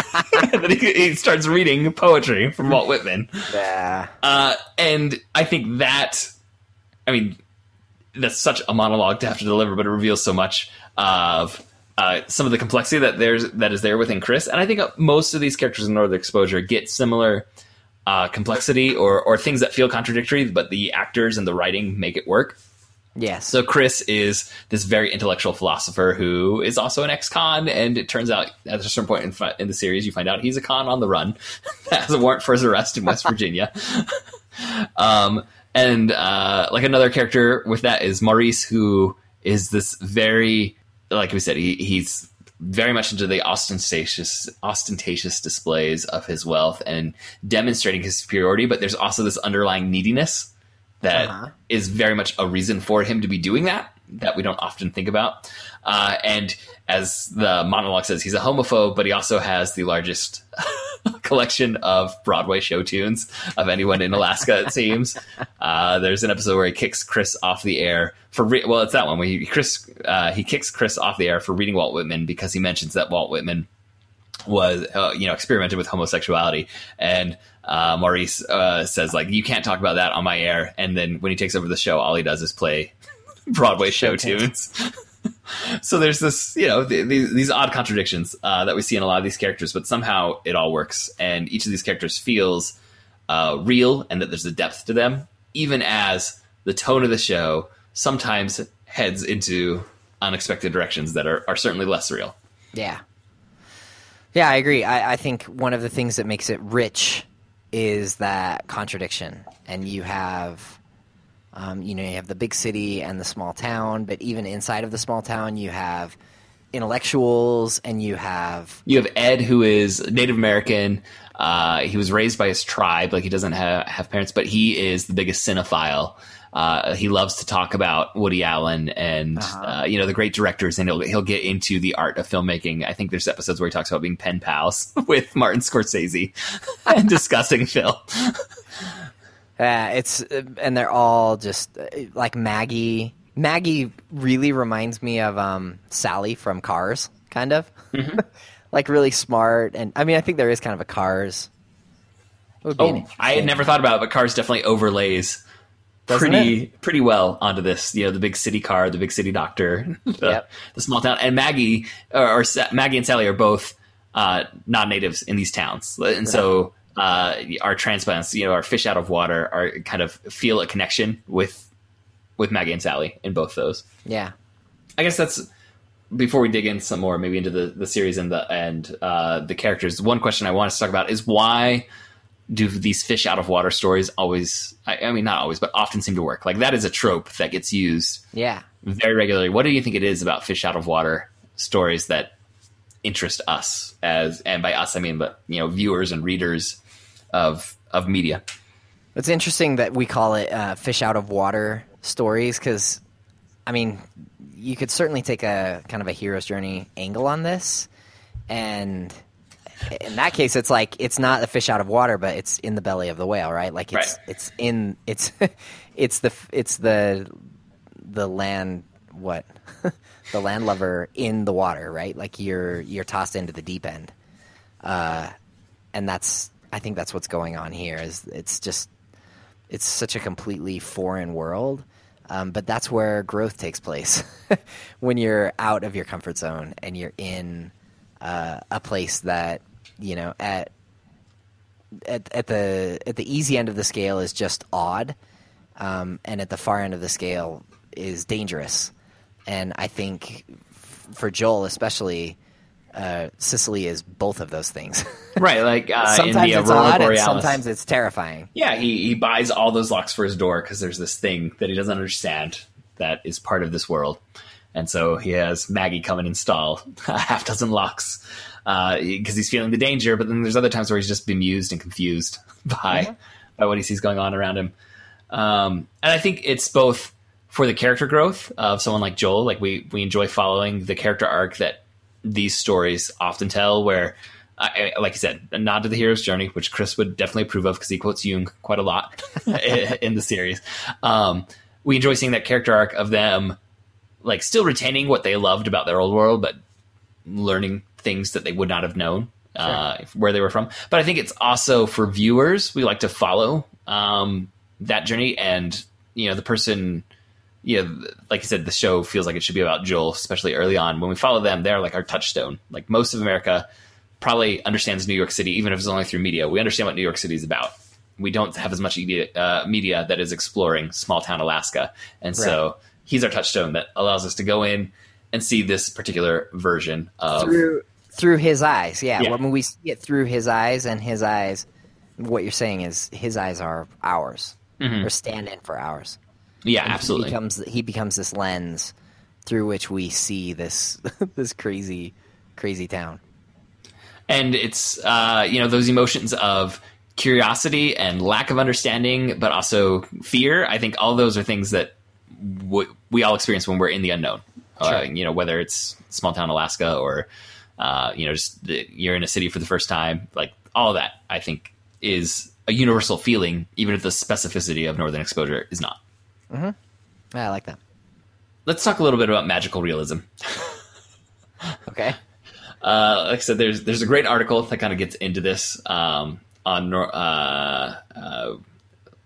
B: then he, he starts reading poetry from Walt Whitman.
A: yeah
B: Uh, and I think that, I mean, that's such a monologue to have to deliver, but it reveals so much of uh, some of the complexity that there's that is there within Chris. And I think most of these characters in Northern Exposure get similar uh, complexity or or things that feel contradictory, but the actors and the writing make it work.
A: yes
B: So Chris is this very intellectual philosopher who is also an ex-con, and it turns out at a certain point in, fi- in the series, you find out he's a con on the run that has a warrant for his arrest in West Virginia. um, and uh, like another character with that is Maurice, who is this very, like we said, he, he's very much into the ostentatious ostentatious displays of his wealth and demonstrating his superiority. But there's also this underlying neediness that is
A: Uh-huh.
B: very much a reason for him to be doing that that we don't often think about. Uh, and as the monologue says, he's a homophobe, but he also has the largest collection of Broadway show tunes of anyone in Alaska. It seems. Uh, there's an episode where he kicks Chris off the air for re- well, it's that one where he Chris uh, he kicks Chris off the air for reading Walt Whitman because he mentions that Walt Whitman was uh, you know experimented with homosexuality. And uh, Maurice uh, says like you can't talk about that on my air. And then when he takes over the show all he does is play Broadway show tunes so there's this you know th- th- these odd contradictions uh, that we see in a lot of these characters but somehow it all works and each of these characters feels uh, real and that there's a depth to them even as the tone of the show sometimes heads into unexpected directions that are, are certainly less real
A: Yeah. Yeah, I agree. I, I think one of the things that makes it rich is that contradiction. And you have, um, you know, you have the big city and the small town, but even inside of the small town, you have intellectuals and you have,
B: you have Ed, who is Native American. Uh, he was raised by his tribe, like he doesn't have, have parents, but he is the biggest cinephile. Uh, he loves to talk about Woody Allen and uh, you know the great directors, and he'll he'll get into the art of filmmaking. I think there's episodes where he talks about being pen pals with Martin Scorsese and discussing film.
A: uh, it's, uh, and they're all just uh, like Maggie. Maggie really reminds me of um, Sally from Cars, kind of. like really smart. And I mean, I think there is kind of a Cars. Would be
B: Oh, I had never thought about it, but Cars definitely overlays
A: Doesn't
B: pretty pretty well onto this. You know, the big city car, the big city doctor, the,
A: Yep.
B: the small town, and Maggie or, or Maggie and Sally are both uh, non-natives in these towns, and so uh, our transplants, you know, our fish out of water, are kind of feel a connection with with Maggie and Sally in both those.
A: Yeah.
B: I guess that's before we dig in some more, maybe into the, the series and the and uh, the characters. One question I want to talk about is why do these fish out of water stories always? I, I mean, not always, but often seem to work. Like that is a trope that gets used
A: Yeah.
B: very regularly. What do you think it is about fish out of water stories that interest us as, and by us I mean, but you know, viewers and readers of of media.
A: It's interesting that we call it uh, fish out of water stories because, I mean, you could certainly take a kind of a hero's journey angle on this, and in that case, it's like it's not a fish out of water, but it's in the belly of the whale, right? Like it's
B: Right.
A: it's in it's it's the it's the the land what the land lover in the water, right? Like you're you're tossed into the deep end, uh, and that's I think that's what's going on here. Is it's just it's such a completely foreign world. Um, but that's where growth takes place when you're out of your comfort zone and you're in uh, a place that you know at, at at the at the easy end of the scale is just odd, um, and at the far end of the scale is dangerous. And I think f- for Joel especially, uh, Cicely is both of those things.
B: Right, like uh, in
A: sometimes
B: the
A: it's
B: Aurora
A: odd, and
B: Borealis.
A: sometimes it's terrifying.
B: Yeah, he, he buys all those locks for his door because there's this thing that he doesn't understand that is part of this world. And so he has Maggie come and install a half dozen locks because he's feeling the danger. But then there's other times where he's just bemused and confused by by what he sees going on around him. Um, and I think it's both for the character growth of someone like Joel. Like we we enjoy following the character arc that these stories often tell, where. I, like I said, a nod to the hero's journey, which Chris would definitely approve of because he quotes Jung quite a lot in in the series. Um, we enjoy seeing that character arc of them, like still retaining what they loved about their old world, but learning things that they would not have known uh, where they were from. But I think it's also for viewers. We like to follow um, that journey, and you know, the person. Yeah, like I said, the show feels like it should be about Joel, especially early on. When we follow them, they're like our touchstone. Like most of America probably understands New York City, even if it's only through media. We understand what New York City is about. We don't have as much media, uh, media that is exploring small town Alaska, and so he's our touchstone that allows us to go in and see this particular version of
A: through through his eyes. Yeah,
B: Yeah.
A: when we see it through his eyes, and his eyes, what you're saying is his eyes are ours, or stand in for ours.
B: Yeah,
A: And
B: absolutely.
A: He becomes he becomes this lens through which we see this this crazy crazy town.
B: and it's uh, you know those emotions of curiosity and lack of understanding, but also fear. I think all those are things that w- we all experience when we're in the unknown. Uh, you know, whether it's small town Alaska or uh, you know just the, you're in a city for the first time, like all of that, I think is a universal feeling, even if the specificity of Northern Exposure is not.
A: Yeah, I like that.
B: Let's talk a little bit about magical realism.
A: Okay.
B: Uh, like I said, there's there's a great article that kind of gets into this um, on uh, uh,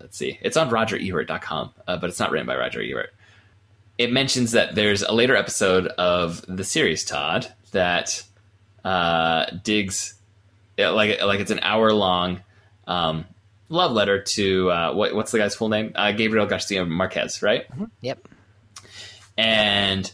B: let's see, it's on RogerEbert.com, uh, but it's not written by Roger Ebert. It mentions that there's a later episode of the series Todd that uh, digs like like it's an hour long um, love letter to uh, what, what's the guy's full name? Uh, Gabriel Garcia Marquez, right?
A: Yep.
B: and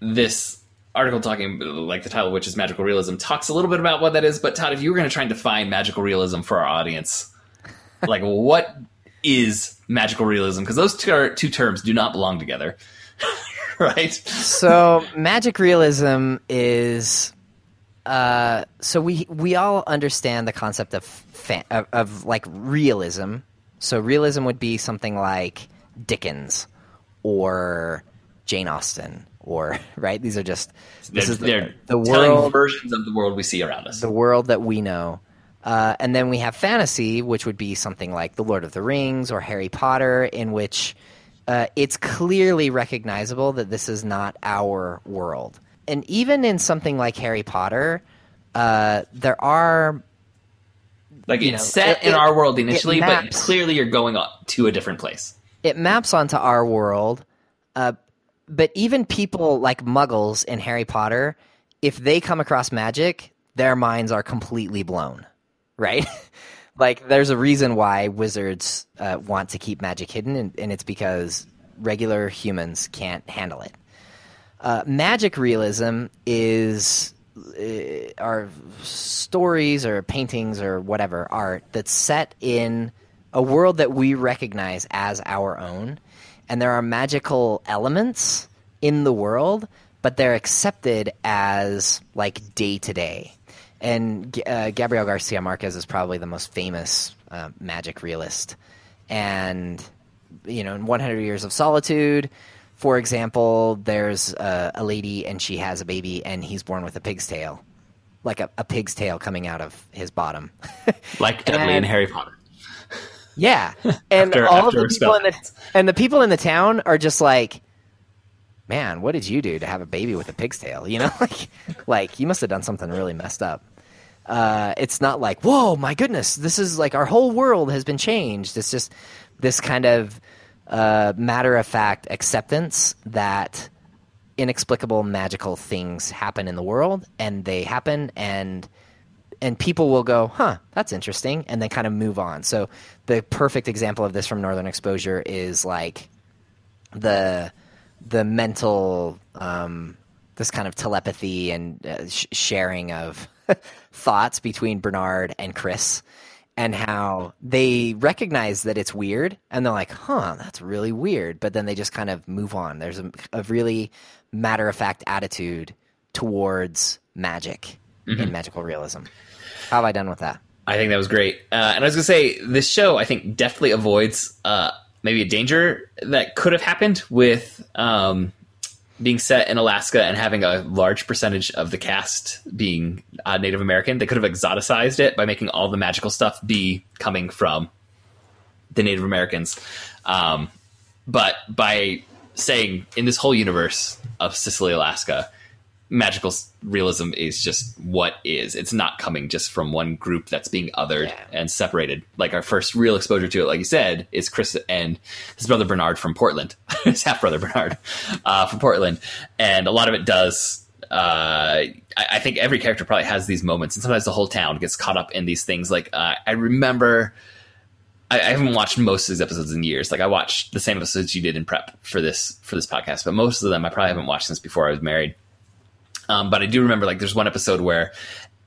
B: this article talking like the title which is magical realism talks a little bit about what that is but todd if you were going to try and define magical realism for our audience like what is magical realism because those two, are, two terms do not belong together right
A: So magic realism is uh, so we we all understand the concept of, fan, of of like realism. So realism would be something like Dickens or Jane Austen or right. These are just this
B: they're,
A: is the, the world
B: versions of the world we see around us
A: the world that we know. Uh, and then we have fantasy, which would be something like The Lord of the Rings or Harry Potter, in which uh, it's clearly recognizable that this is not our world. And even in something like Harry Potter, uh, there are
B: like it's
A: know,
B: set
A: it-
B: in
A: it-
B: our world
A: it
B: initially but clearly you're going to a different place
A: it maps onto our world. Uh, but even people like Muggles in Harry Potter, if they come across magic, their minds are completely blown, right? like, there's a reason why wizards uh, want to keep magic hidden, and, and it's because regular humans can't handle it. Uh, magic realism is uh, are stories or paintings or whatever art that's set in a world that we recognize as our own, and there are magical elements in the world, but they're accepted as like day to day. And uh, Gabriel Garcia Marquez is probably the most famous uh, magic realist. And you know, in 100 Years of Solitude, for example, there's a, a lady and she has a baby and he's born with a pig's tail, like a, a pig's tail coming out of his bottom.
B: like Dudley in
A: And-
B: Harry Potter.
A: Yeah, and
B: After-
A: all
B: after
A: of the people in the and the people in the town are just like, "Man, what did you do to have a baby with a pig's tail?" You know, like, like you must have done something really messed up. Uh, it's not like, "Whoa, my goodness, this is like our whole world has been changed." It's just this kind of uh, matter of fact acceptance that inexplicable magical things happen in the world, and they happen, and and people will go, huh, that's interesting, and then kind of move on. So the perfect example of this from Northern Exposure is like the the mental um, this kind of telepathy and uh, sh- sharing of thoughts between Bernard and Chris and how they recognize that it's weird and they're like huh that's really weird. But then they just kind of move on. There's a, a really matter of fact attitude towards magic in magical realism. How have i done with that?
B: I think that was great. Uh, and I was going to say, this show, I think, definitely avoids uh, maybe a danger that could have happened with um, being set in Alaska and having a large percentage of the cast being uh, Native American. They could have exoticized it by making all the magical stuff be coming from the Native Americans. Um, but by saying in this whole universe of Cicely, Alaska, magical realism is just what is. It's not coming just from one group that's being othered
A: Yeah.
B: and separated. Like our first real exposure to it, like you said, is Chris and his brother Bernard from Portland, his half brother Bernard uh, from Portland, and a lot of it does. Uh, I, I think every character probably has these moments, and sometimes the whole town gets caught up in these things. Like uh, I remember. I, I haven't watched most of these episodes in years. Like I watched the same episodes you did in prep for this for this podcast, but most of them I probably haven't watched since before I was married. Um, but I do remember like there's one episode where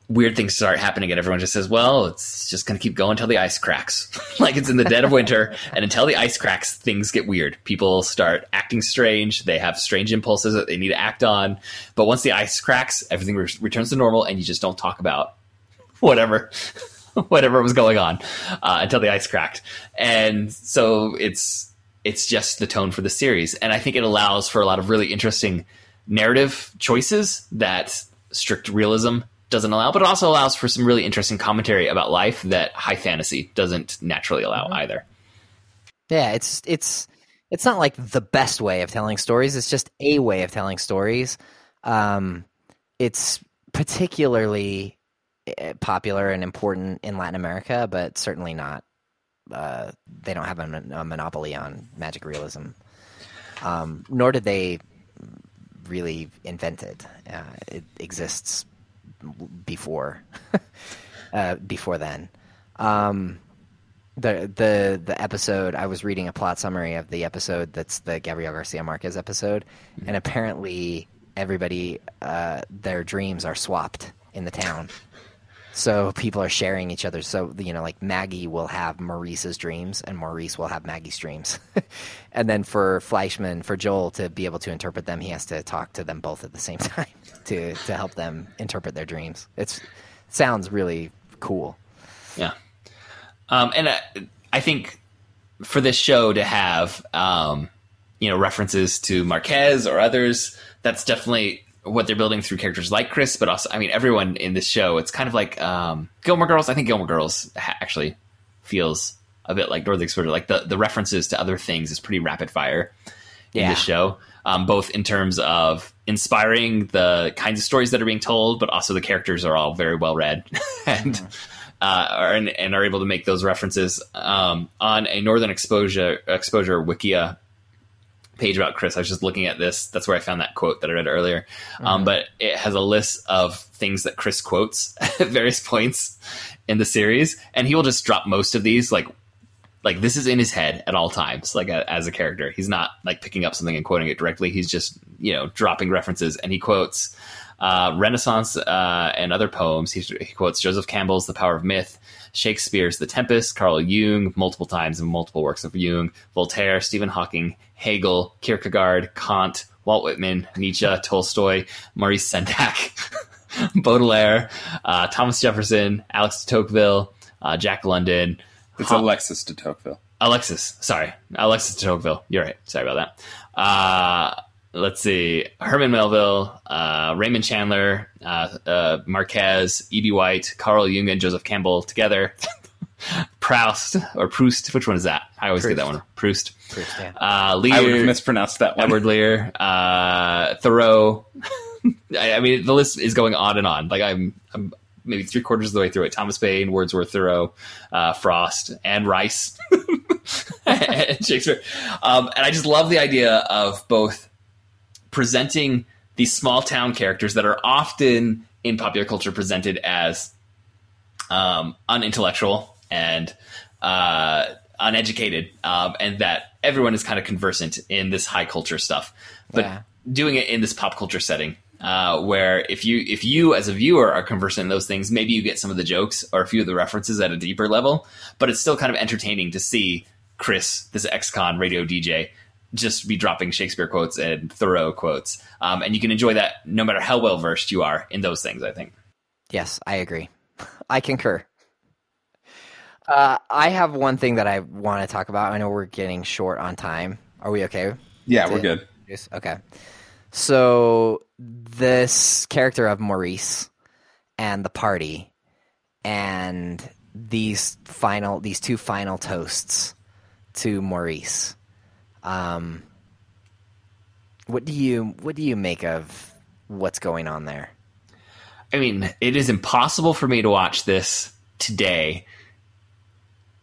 B: weird things start happening and everyone just says, well, it's just going to keep going until the ice cracks. like it's in the dead of winter and until the ice cracks, things get weird. People start acting strange. They have strange impulses that they need to act on. But once the ice cracks, everything re- returns to normal and you just don't talk about whatever. Whatever was going on uh, until the ice cracked, and so it's it's just the tone for the series, and I think it allows for a lot of really interesting narrative choices that strict realism doesn't allow, but it also allows for some really interesting commentary about life that high fantasy doesn't naturally allow either.
A: Yeah, it's it's it's not like the best way of telling stories. It's just a way of telling stories. Um, it's particularly eh, popular and important in Latin America, but certainly not. Uh, they don't have a, a monopoly on magic realism, um, nor did they really invented. it. Uh, it exists before uh, before then. Um, the the the episode I was reading a plot summary of the episode that's the Gabriel Garcia Marquez episode, and apparently everybody uh, their dreams are swapped in the town. So people are sharing each other. So you know, like Maggie will have Maurice's dreams, and Maurice will have Maggie's dreams. and then for Fleischman, for Joel to be able to interpret them, he has to talk to them both at the same time to to help them interpret their dreams. It's sounds really cool.
B: Yeah. Um, and I, I think for this show to have, um, you know, references to Marquez or others, that's definitely what they're building through characters like Chris, but also, I mean, everyone in this show. It's kind of like um, Gilmore Girls. I think Gilmore Girls actually feels a bit like Northern Exposure. Like the, the references to other things is pretty rapid fire in
A: Yeah.
B: this show, um, both in terms of inspiring the kinds of stories that are being told, but also the characters are all very well read and uh, are, and, and are able to make those references um, on a Northern Exposure Exposure Wikia page about Chris. I was just looking at this. That's where I found that quote that I read earlier. Um, but it has a list of things that Chris quotes at various points in the series, and he will just drop most of these like like this is in his head at all times like a, as a character he's not like picking up something and quoting it directly he's just you know dropping references and he quotes uh, Renaissance uh, and other poems. He, he quotes Joseph Campbell's The Power of Myth, Shakespeare's The Tempest, Carl Jung multiple times in multiple works of Jung, Voltaire, Stephen Hawking, Hegel, Kierkegaard, Kant, Walt Whitman, Nietzsche, Tolstoy, Maurice Sendak, Baudelaire, uh, Thomas Jefferson, Alex de Tocqueville, uh, Jack London.
C: It's Alexis de Tocqueville.
B: Alexis, sorry, Alexis de Tocqueville. You're right. Sorry about that. Let's see, Herman Melville, uh, Raymond Chandler, uh, uh, Marquez, E.B. White, Carl Jung, and Joseph Campbell together. Proust or Proust, which one is that? I always get that one. Proust.
A: Proust, yeah.
B: Uh, Lear,
C: I would have mispronounced that one.
B: Edward Lear, uh, Thoreau. I, I mean, the list is going on and on. Like I'm, I'm maybe three quarters of the way through it. Thomas Paine, Wordsworth, Thoreau, uh, Frost, and Rice, and Shakespeare. Um, and I just love the idea of both presenting these small town characters that are often in popular culture presented as um, unintellectual and uh, uneducated, um, and that everyone is kind of conversant in this high culture stuff, but
A: Yeah.
B: doing it in this pop culture setting. Uh, where if you if you as a viewer are conversant in those things, maybe you get some of the jokes or a few of the references at a deeper level, but it's still kind of entertaining to see Chris, this ex-con radio DJ, just be dropping Shakespeare quotes and Thoreau quotes, um, and you can enjoy that no matter how well versed you are in those things. I think.
A: Yes, I agree. I concur. Uh, I have one thing that I want to talk about. I know we're getting short on time. Are we okay?
C: Yeah, we're good.
A: Yes. Okay. So this character of Maurice and the party and these final these two final toasts to Maurice. Um what do you what do you make of what's going on there?
B: I mean, it is impossible for me to watch this today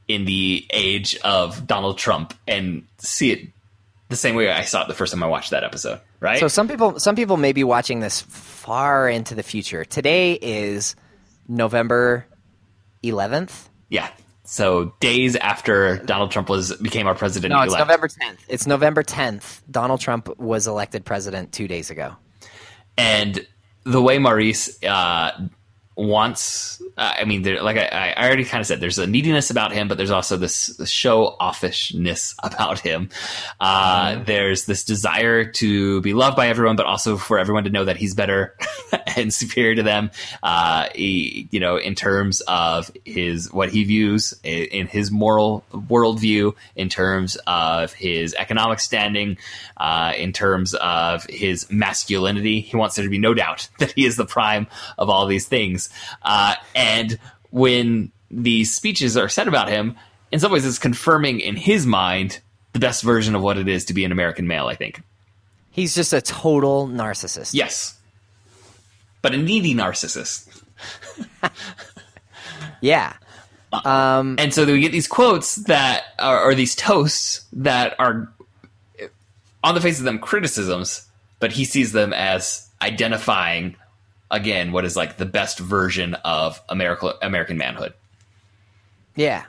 B: in the age of Donald Trump and see it the same way I saw it the first time I watched that episode, right?
A: So some people some people may be watching this far into the future. Today is November 11th.
B: yeah. So days after Donald Trump was became our president
A: No, it's
B: elect.
A: November 10th. It's November 10th. Donald Trump was elected president 2 days ago.
B: and the way Maurice uh, wants, uh, I mean, there, like I, I already kind of said, there's a neediness about him, but there's also this show offishness about him. Uh, There's this desire to be loved by everyone, but also for everyone to know that he's better and superior to them. Uh, he, you know, in terms of his what he views i- in his moral worldview, in terms of his economic standing, uh, in terms of his masculinity. He wants there to be no doubt that he is the prime of all these things. Uh, and when these speeches are said about him, in some ways, it's confirming in his mind the best version of what it is to be an American male. I think.
A: He's just a total narcissist.
B: Yes. But a needy narcissist.
A: Yeah. Um,
B: And so we get these quotes that are, or these toasts that are on the face of them criticisms, but he sees them as identifying again what is like the best version of America, American manhood.
A: yeah.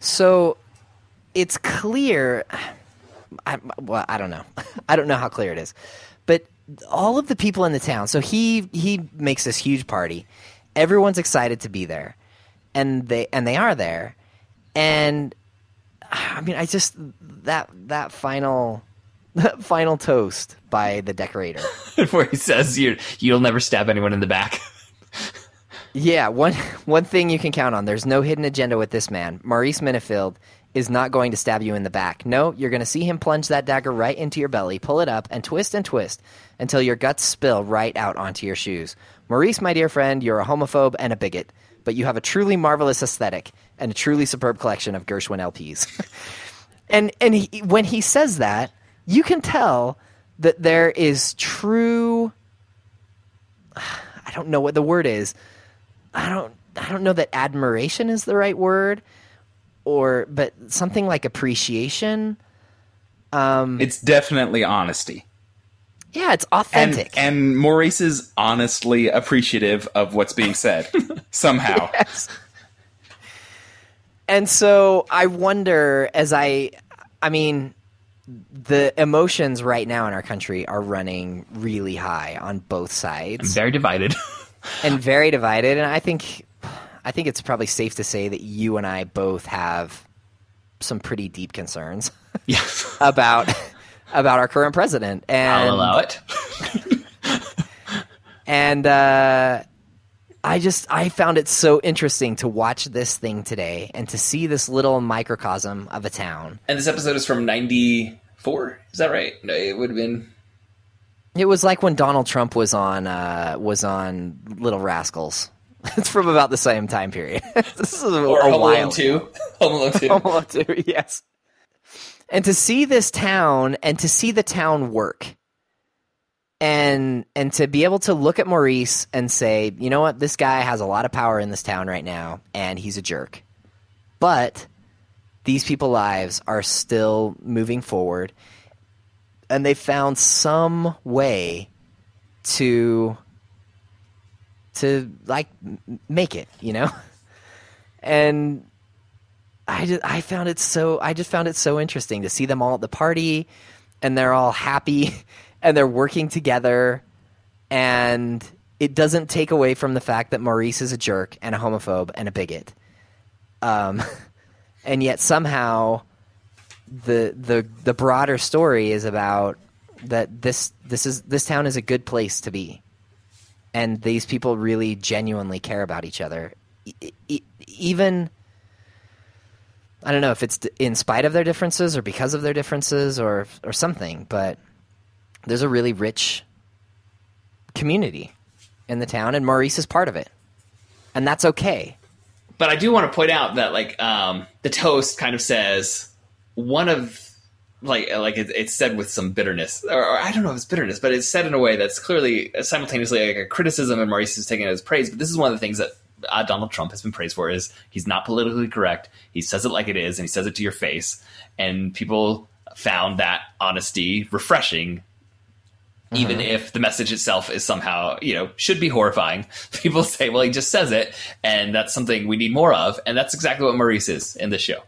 A: So it's clear. I, well, I don't know. I don't know how clear it is, but all of the people in the town. So he he makes this huge party. Everyone's excited to be there, and they and they are there, and I mean, I just that that final final toast by the decorator.
B: Where he says you you'll never stab anyone in the back.
A: Yeah, one one thing you can count on. There's no hidden agenda with this man. Maurice Minnifield is not going to stab you in the back. No, you're going to see him plunge that dagger right into your belly, pull it up, and twist and twist until your guts spill right out onto your shoes. Maurice, my dear friend, you're a homophobe and a bigot, but you have a truly marvelous aesthetic and a truly superb collection of Gershwin LPs. and and he, when he says that, you can tell that there is true I don't know what the word is. I don't I don't know that admiration is the right word or but something like appreciation.
C: Um It's definitely honesty.
A: Yeah, it's
C: And,
A: authentic.
C: and Maurice is honestly appreciative of what's being said somehow.
A: Yes. And so I wonder as I I mean the emotions right now in our country are running really high on both sides
B: Very divided.
A: and very divided. And I think, I think it's probably safe to say that you and I both have some pretty deep concerns
B: yes.
A: about about our current president. And
B: I'll allow it.
A: and uh, I just I found it so interesting to watch this thing today and to see this little microcosm of a town.
B: And this episode is from 94. Is that right? No, it would have been.
A: It was like when Donald Trump was on uh, was on Little Rascals. It's from about the same time period. this is a,
B: Or
A: a
B: Home
A: while
B: Alone 2. Home Alone 2.
A: Home Alone 2, yes. And to see this town and to see the town work and and to be able to look at Maurice and say, you know what, this guy has a lot of power in this town right now and he's a jerk. But these people's lives are still moving forward and they found some way to to like make it, you know? And I just I found it so I just found it so interesting to see them all at the party and they're all happy and they're working together and it doesn't take away from the fact that Maurice is a jerk and a homophobe and a bigot. Um and yet somehow the the the broader story is about that this this is this town is a good place to be. And these people really genuinely care about each other. Even I don't know if it's in spite of their differences or because of their differences or or something, but there's a really rich community in the town, and Maurice is part of it, and that's okay.
B: But I do want to point out that like um, the toast kind of says one of like like it, it's said with some bitterness, or, or I don't know if it's bitterness, but it's said in a way that's clearly simultaneously like a criticism, and Maurice is taking it as praise. But this is one of the things that uh, Donald Trump has been praised for is he's not politically correct. He says it like it is, and he says it to your face, and people found that honesty refreshing even if the message itself is somehow, you know, should be horrifying. People say, well, he just says it, and that's something we need more of. And that's exactly what Maurice is in this show.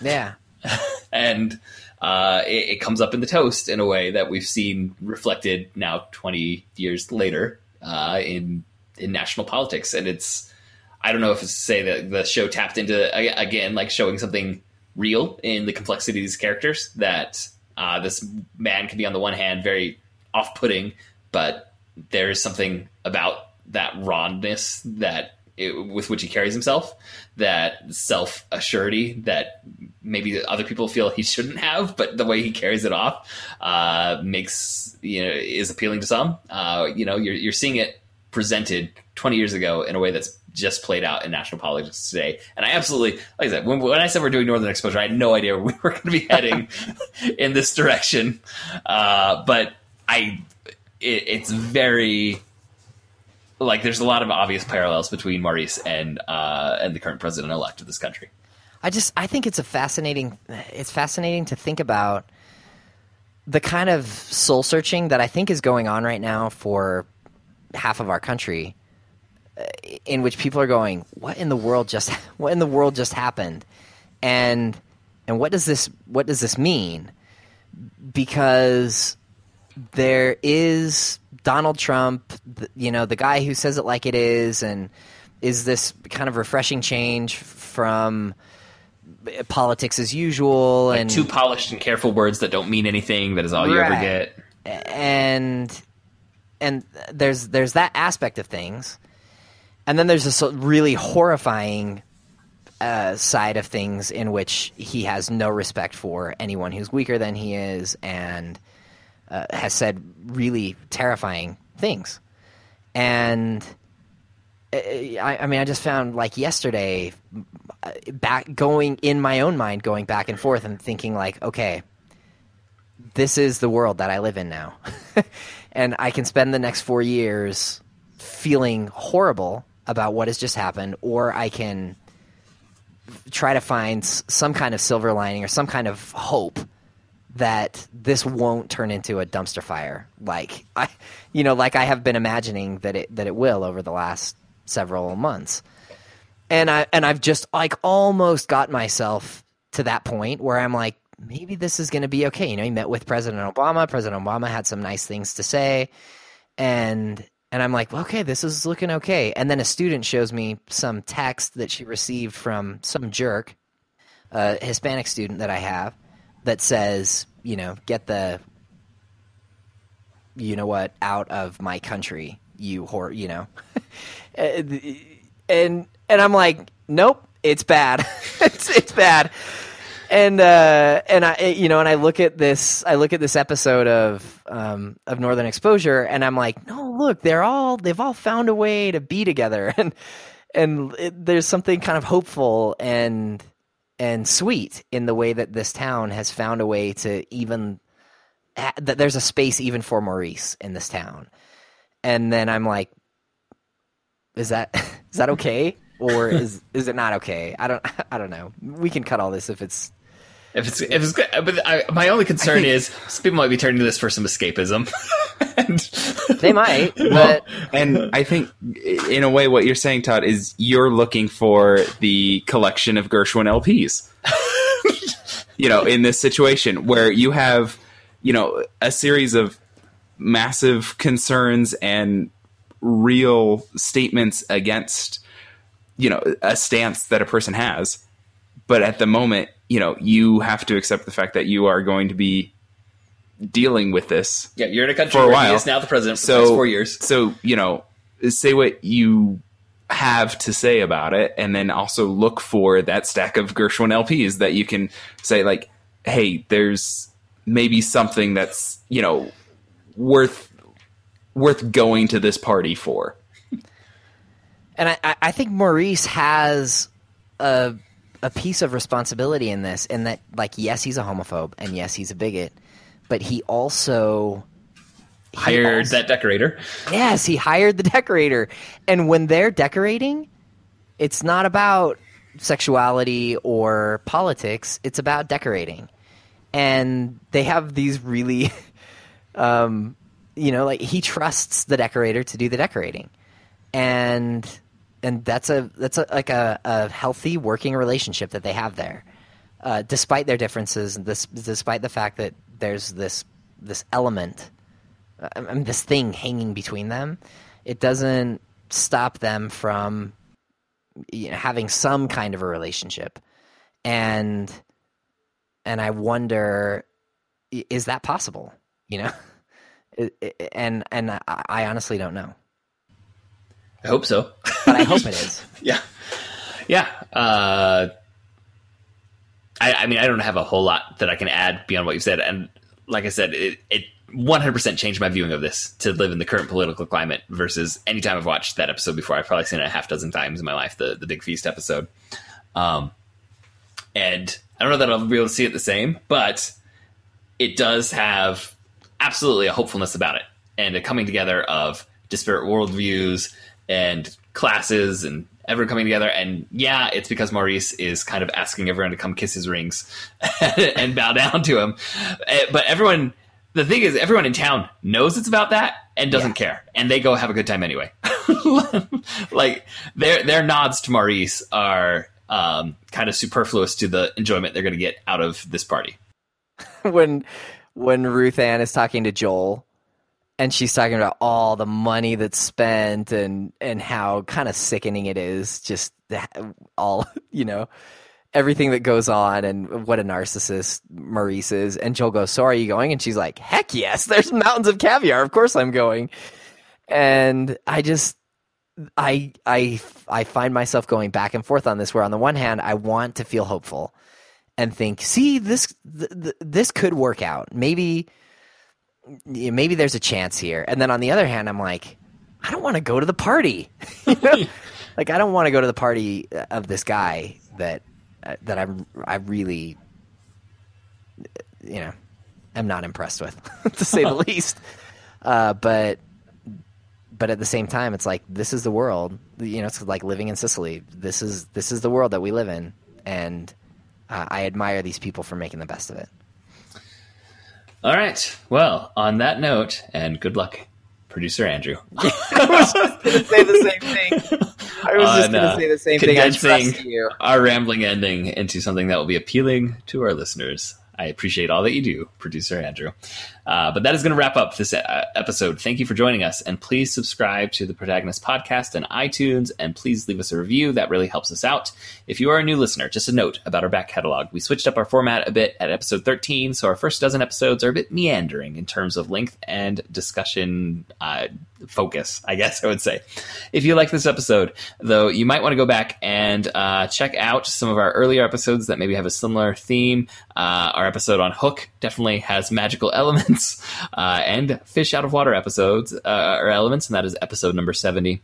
A: Yeah,
B: And uh, it, it comes up in the toast in a way that we've seen reflected now 20 years later uh, in in national politics. And it's, I don't know if it's to say that the show tapped into, again, like showing something real in the complexity of these characters, that uh, this man can be, on the one hand, very off putting, but there is something about that rawness that it, with which he carries himself, that self assurity that maybe other people feel he shouldn't have, but the way he carries it off uh, makes you know is appealing to some. Uh, you know, you're you're seeing it presented 20 years ago in a way that's just played out in national politics today. And I absolutely, like I said, when, when I said we're doing Northern Exposure, I had no idea we were going to be heading in this direction. Uh, but I, it, it's very like there's a lot of obvious parallels between Maurice and uh, and the current president elect of this country.
A: I just I think it's a fascinating it's fascinating to think about the kind of soul searching that I think is going on right now for half of our country uh, in which people are going what in the world just what in the world just happened and and what does this what does this mean because there is Donald Trump, you know, the guy who says it like it is, and is this kind of refreshing change from politics as usual, and
B: Two polished and careful words that don't mean anything. That is all you ever get.
A: and and there's there's that aspect of things, and then there's this really horrifying uh, side of things in which he has no respect for anyone who's weaker than he is, and uh, has said really terrifying things, and. uh, I, I mean, I just found like yesterday, uh, back going in my own mind, going back and forth and thinking like, okay, this is the world that I live in now. and I can spend the next four years feeling horrible about what has just happened, or I can try to find some kind of silver lining or some kind of hope that this won't turn into a dumpster fire like I you know like I have been imagining that it that it will over the last several months. And I and I've just like almost got myself to that point where I'm like maybe this is going to be okay. You know, he met with President Obama. President Obama had some nice things to say, and and I'm like, okay, this is looking okay. And then a student shows me some text that she received from some jerk, a Hispanic student that I have, that says, you know, get the, you know what, out of my country, you whore, you know, and and I'm like, nope, it's bad, it's it's bad. And uh, and I you know and I look at this I look at this episode of um, of Northern Exposure and I'm like no look they're all they've all found a way to be together. And and it, there's something kind of hopeful and and sweet in the way that this town has found a way to even that there's a space even for Maurice in this town and then I'm like is that is that okay or is is it not okay? I don't I don't know. We can cut all this if it's
B: if it's if it's good, uh, but I, my only concern think, is people might be turning to this for some escapism.
A: and, they might, but
C: and I think in a way, what you're saying, Todd, is you're looking for the collection of Gershwin LPs. you know, in this situation where you have, you know, a series of massive concerns and real statements against, you know, a stance that a person has, but at the moment you know, you have to accept the fact that you are going to be dealing with this.
B: Yeah, you're in a country for a while. he is now the president for so, the next four years.
C: So, you know, say what you have to say about it, and then also look for that stack of Gershwin LPs that you can say, like, hey, there's maybe something that's, you know, worth worth going to this party for.
A: And I, I think Maurice has a a piece of responsibility in this, in that, like, yes, he's a homophobe, and yes, he's a bigot, but he also
B: he hired also, that decorator.
A: Yes, he hired the decorator, and when they're decorating, it's not about sexuality or politics; it's about decorating, and they have these really, um, you know, like he trusts the decorator to do the decorating, and and that's a that's a, like a, a healthy working relationship that they have there, uh, despite their differences. This despite the fact that there's this this element, uh, I mean, this thing hanging between them, it doesn't stop them from you know, having some kind of a relationship, and and I wonder, is that possible? You know, and and I, I honestly don't know.
B: I hope so.
A: but I hope it is.
B: yeah, yeah. Uh, I, I, mean, I don't have a whole lot that I can add beyond what you said, and like I said, it, it 100% changed my viewing of this to live in the current political climate versus any time I've watched that episode before. I've probably seen it a half dozen times in my life, the the Big Feast episode. Um, and I don't know that I'll be able to see it the same, but it does have absolutely a hopefulness about it and a coming together of disparate worldviews and classes and everyone coming together. And yeah, it's because Maurice is kind of asking everyone to come kiss his rings and bow down to him. Eh, but everyone, the thing is, everyone in town knows it's about that and doesn't yeah. care, and they go have a good time anyway. like their their nods to Maurice are um, kind of superfluous to the enjoyment they're going to get out of this party.
A: when when Ruth Ann is talking to Joel and she's talking about all the money that's spent and and how kind of sickening it is just all you know everything that goes on and what a narcissist Maurice is. And Joel goes so are you going? And she's like heck yes there's mountains of caviar. Of course I'm going. And I just I I I find myself going back and forth on this where on the one hand I want to feel hopeful and think see this th- th- this could work out. Maybe maybe there's a chance here. And then on the other hand, I'm like, I don't want to go to the party. you know? like I don't want to go to the party of this guy that uh, that I'm I really you know am not impressed with to say the least. Uh, but but at the same time, it's like this is the world. You know, it's like living in Cicely. This is this is the world that we live in, and uh, I admire these people for making the best of it.
B: All right. Well, on that note, and good luck, producer Andrew.
A: I was just going to say the same thing. I was just going to uh, say the same thing. I trust you.
B: Our rambling ending into something that will be appealing to our listeners. I appreciate all that you do, producer Andrew. Uh, but that is going to wrap up this uh, episode. Thank you for joining us, and please subscribe to the Protagonist Podcast on iTunes, and please leave us a review. That really helps us out. If you are a new listener, just a note about our back catalog: we switched up our format a bit at episode 13, so our first dozen episodes are a bit meandering in terms of length and discussion uh, focus. I guess I would say. If you like this episode, though, you might want to go back and uh, check out some of our earlier episodes that maybe have a similar theme. Uh, our episode on Hook definitely has magical elements uh, and fish out of water episodes uh, or elements, and that is episode number 70.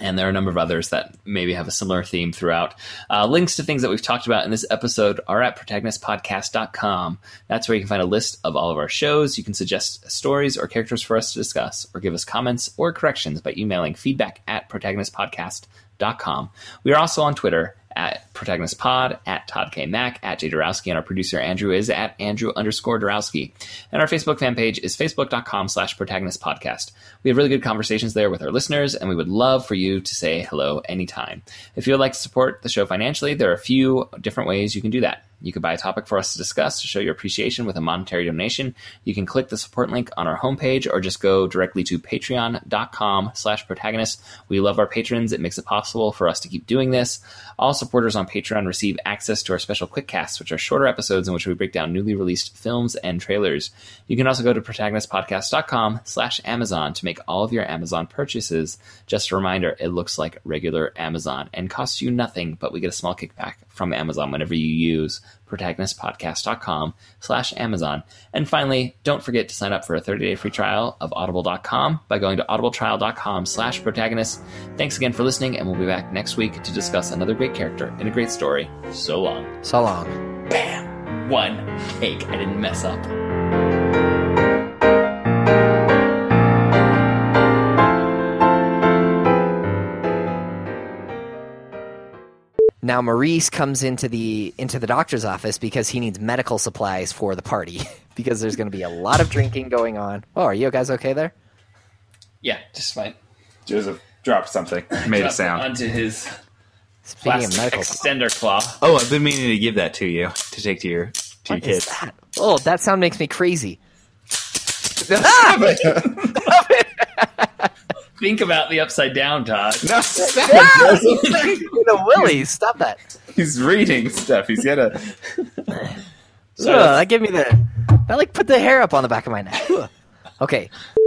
B: And there are a number of others that maybe have a similar theme throughout. Uh, links to things that we've talked about in this episode are at protagonistpodcast.com. That's where you can find a list of all of our shows. You can suggest stories or characters for us to discuss, or give us comments or corrections by emailing feedback at protagonistpodcast.com. We are also on Twitter at Protagonist Pod, at Todd K. Mack, at Jay Dorowski, and our producer Andrew is at Andrew underscore Dorowski. And our Facebook fan page is facebook.com slash protagonist podcast. We have really good conversations there with our listeners, and we would love for you to say hello anytime. If you would like to support the show financially, there are a few different ways you can do that. You could buy a topic for us to discuss to show your appreciation with a monetary donation. You can click the support link on our homepage or just go directly to patreon.com slash protagonist. We love our patrons. It makes it possible for us to keep doing this. All supporters on Patreon receive access to our special quick casts, which are shorter episodes in which we break down newly released films and trailers. You can also go to protagonistpodcast.com slash Amazon to make all of your Amazon purchases. Just a reminder, it looks like regular Amazon and costs you nothing, but we get a small kickback from Amazon whenever you use protagonistpodcast.com slash Amazon. And finally, don't forget to sign up for a 30-day free trial of audible.com by going to audibletrial.com slash protagonist. Thanks again for listening, and we'll be back next week to discuss another great character in a great story. So long.
A: So long.
B: Bam! One cake. I didn't mess up.
A: Now Maurice comes into the into the doctor's office because he needs medical supplies for the party because there's going to be a lot of drinking going on. Oh, are you guys okay there?
B: Yeah, just fine.
C: Joseph dropped something, made a sound.
B: onto his
A: Speaking of
B: plastic
A: medical,
B: extender claw.
C: Oh, I've been meaning to give that to you to take to your to
A: what
C: your
A: is
C: kids.
A: that? Oh, that sound makes me crazy. Ah!
B: Think about the upside down, Todd.
C: No,
A: the willies, stop that.
C: he's reading stuff. He's got a.
A: Ugh, that gave me the that like put the hair up on the back of my neck. Okay,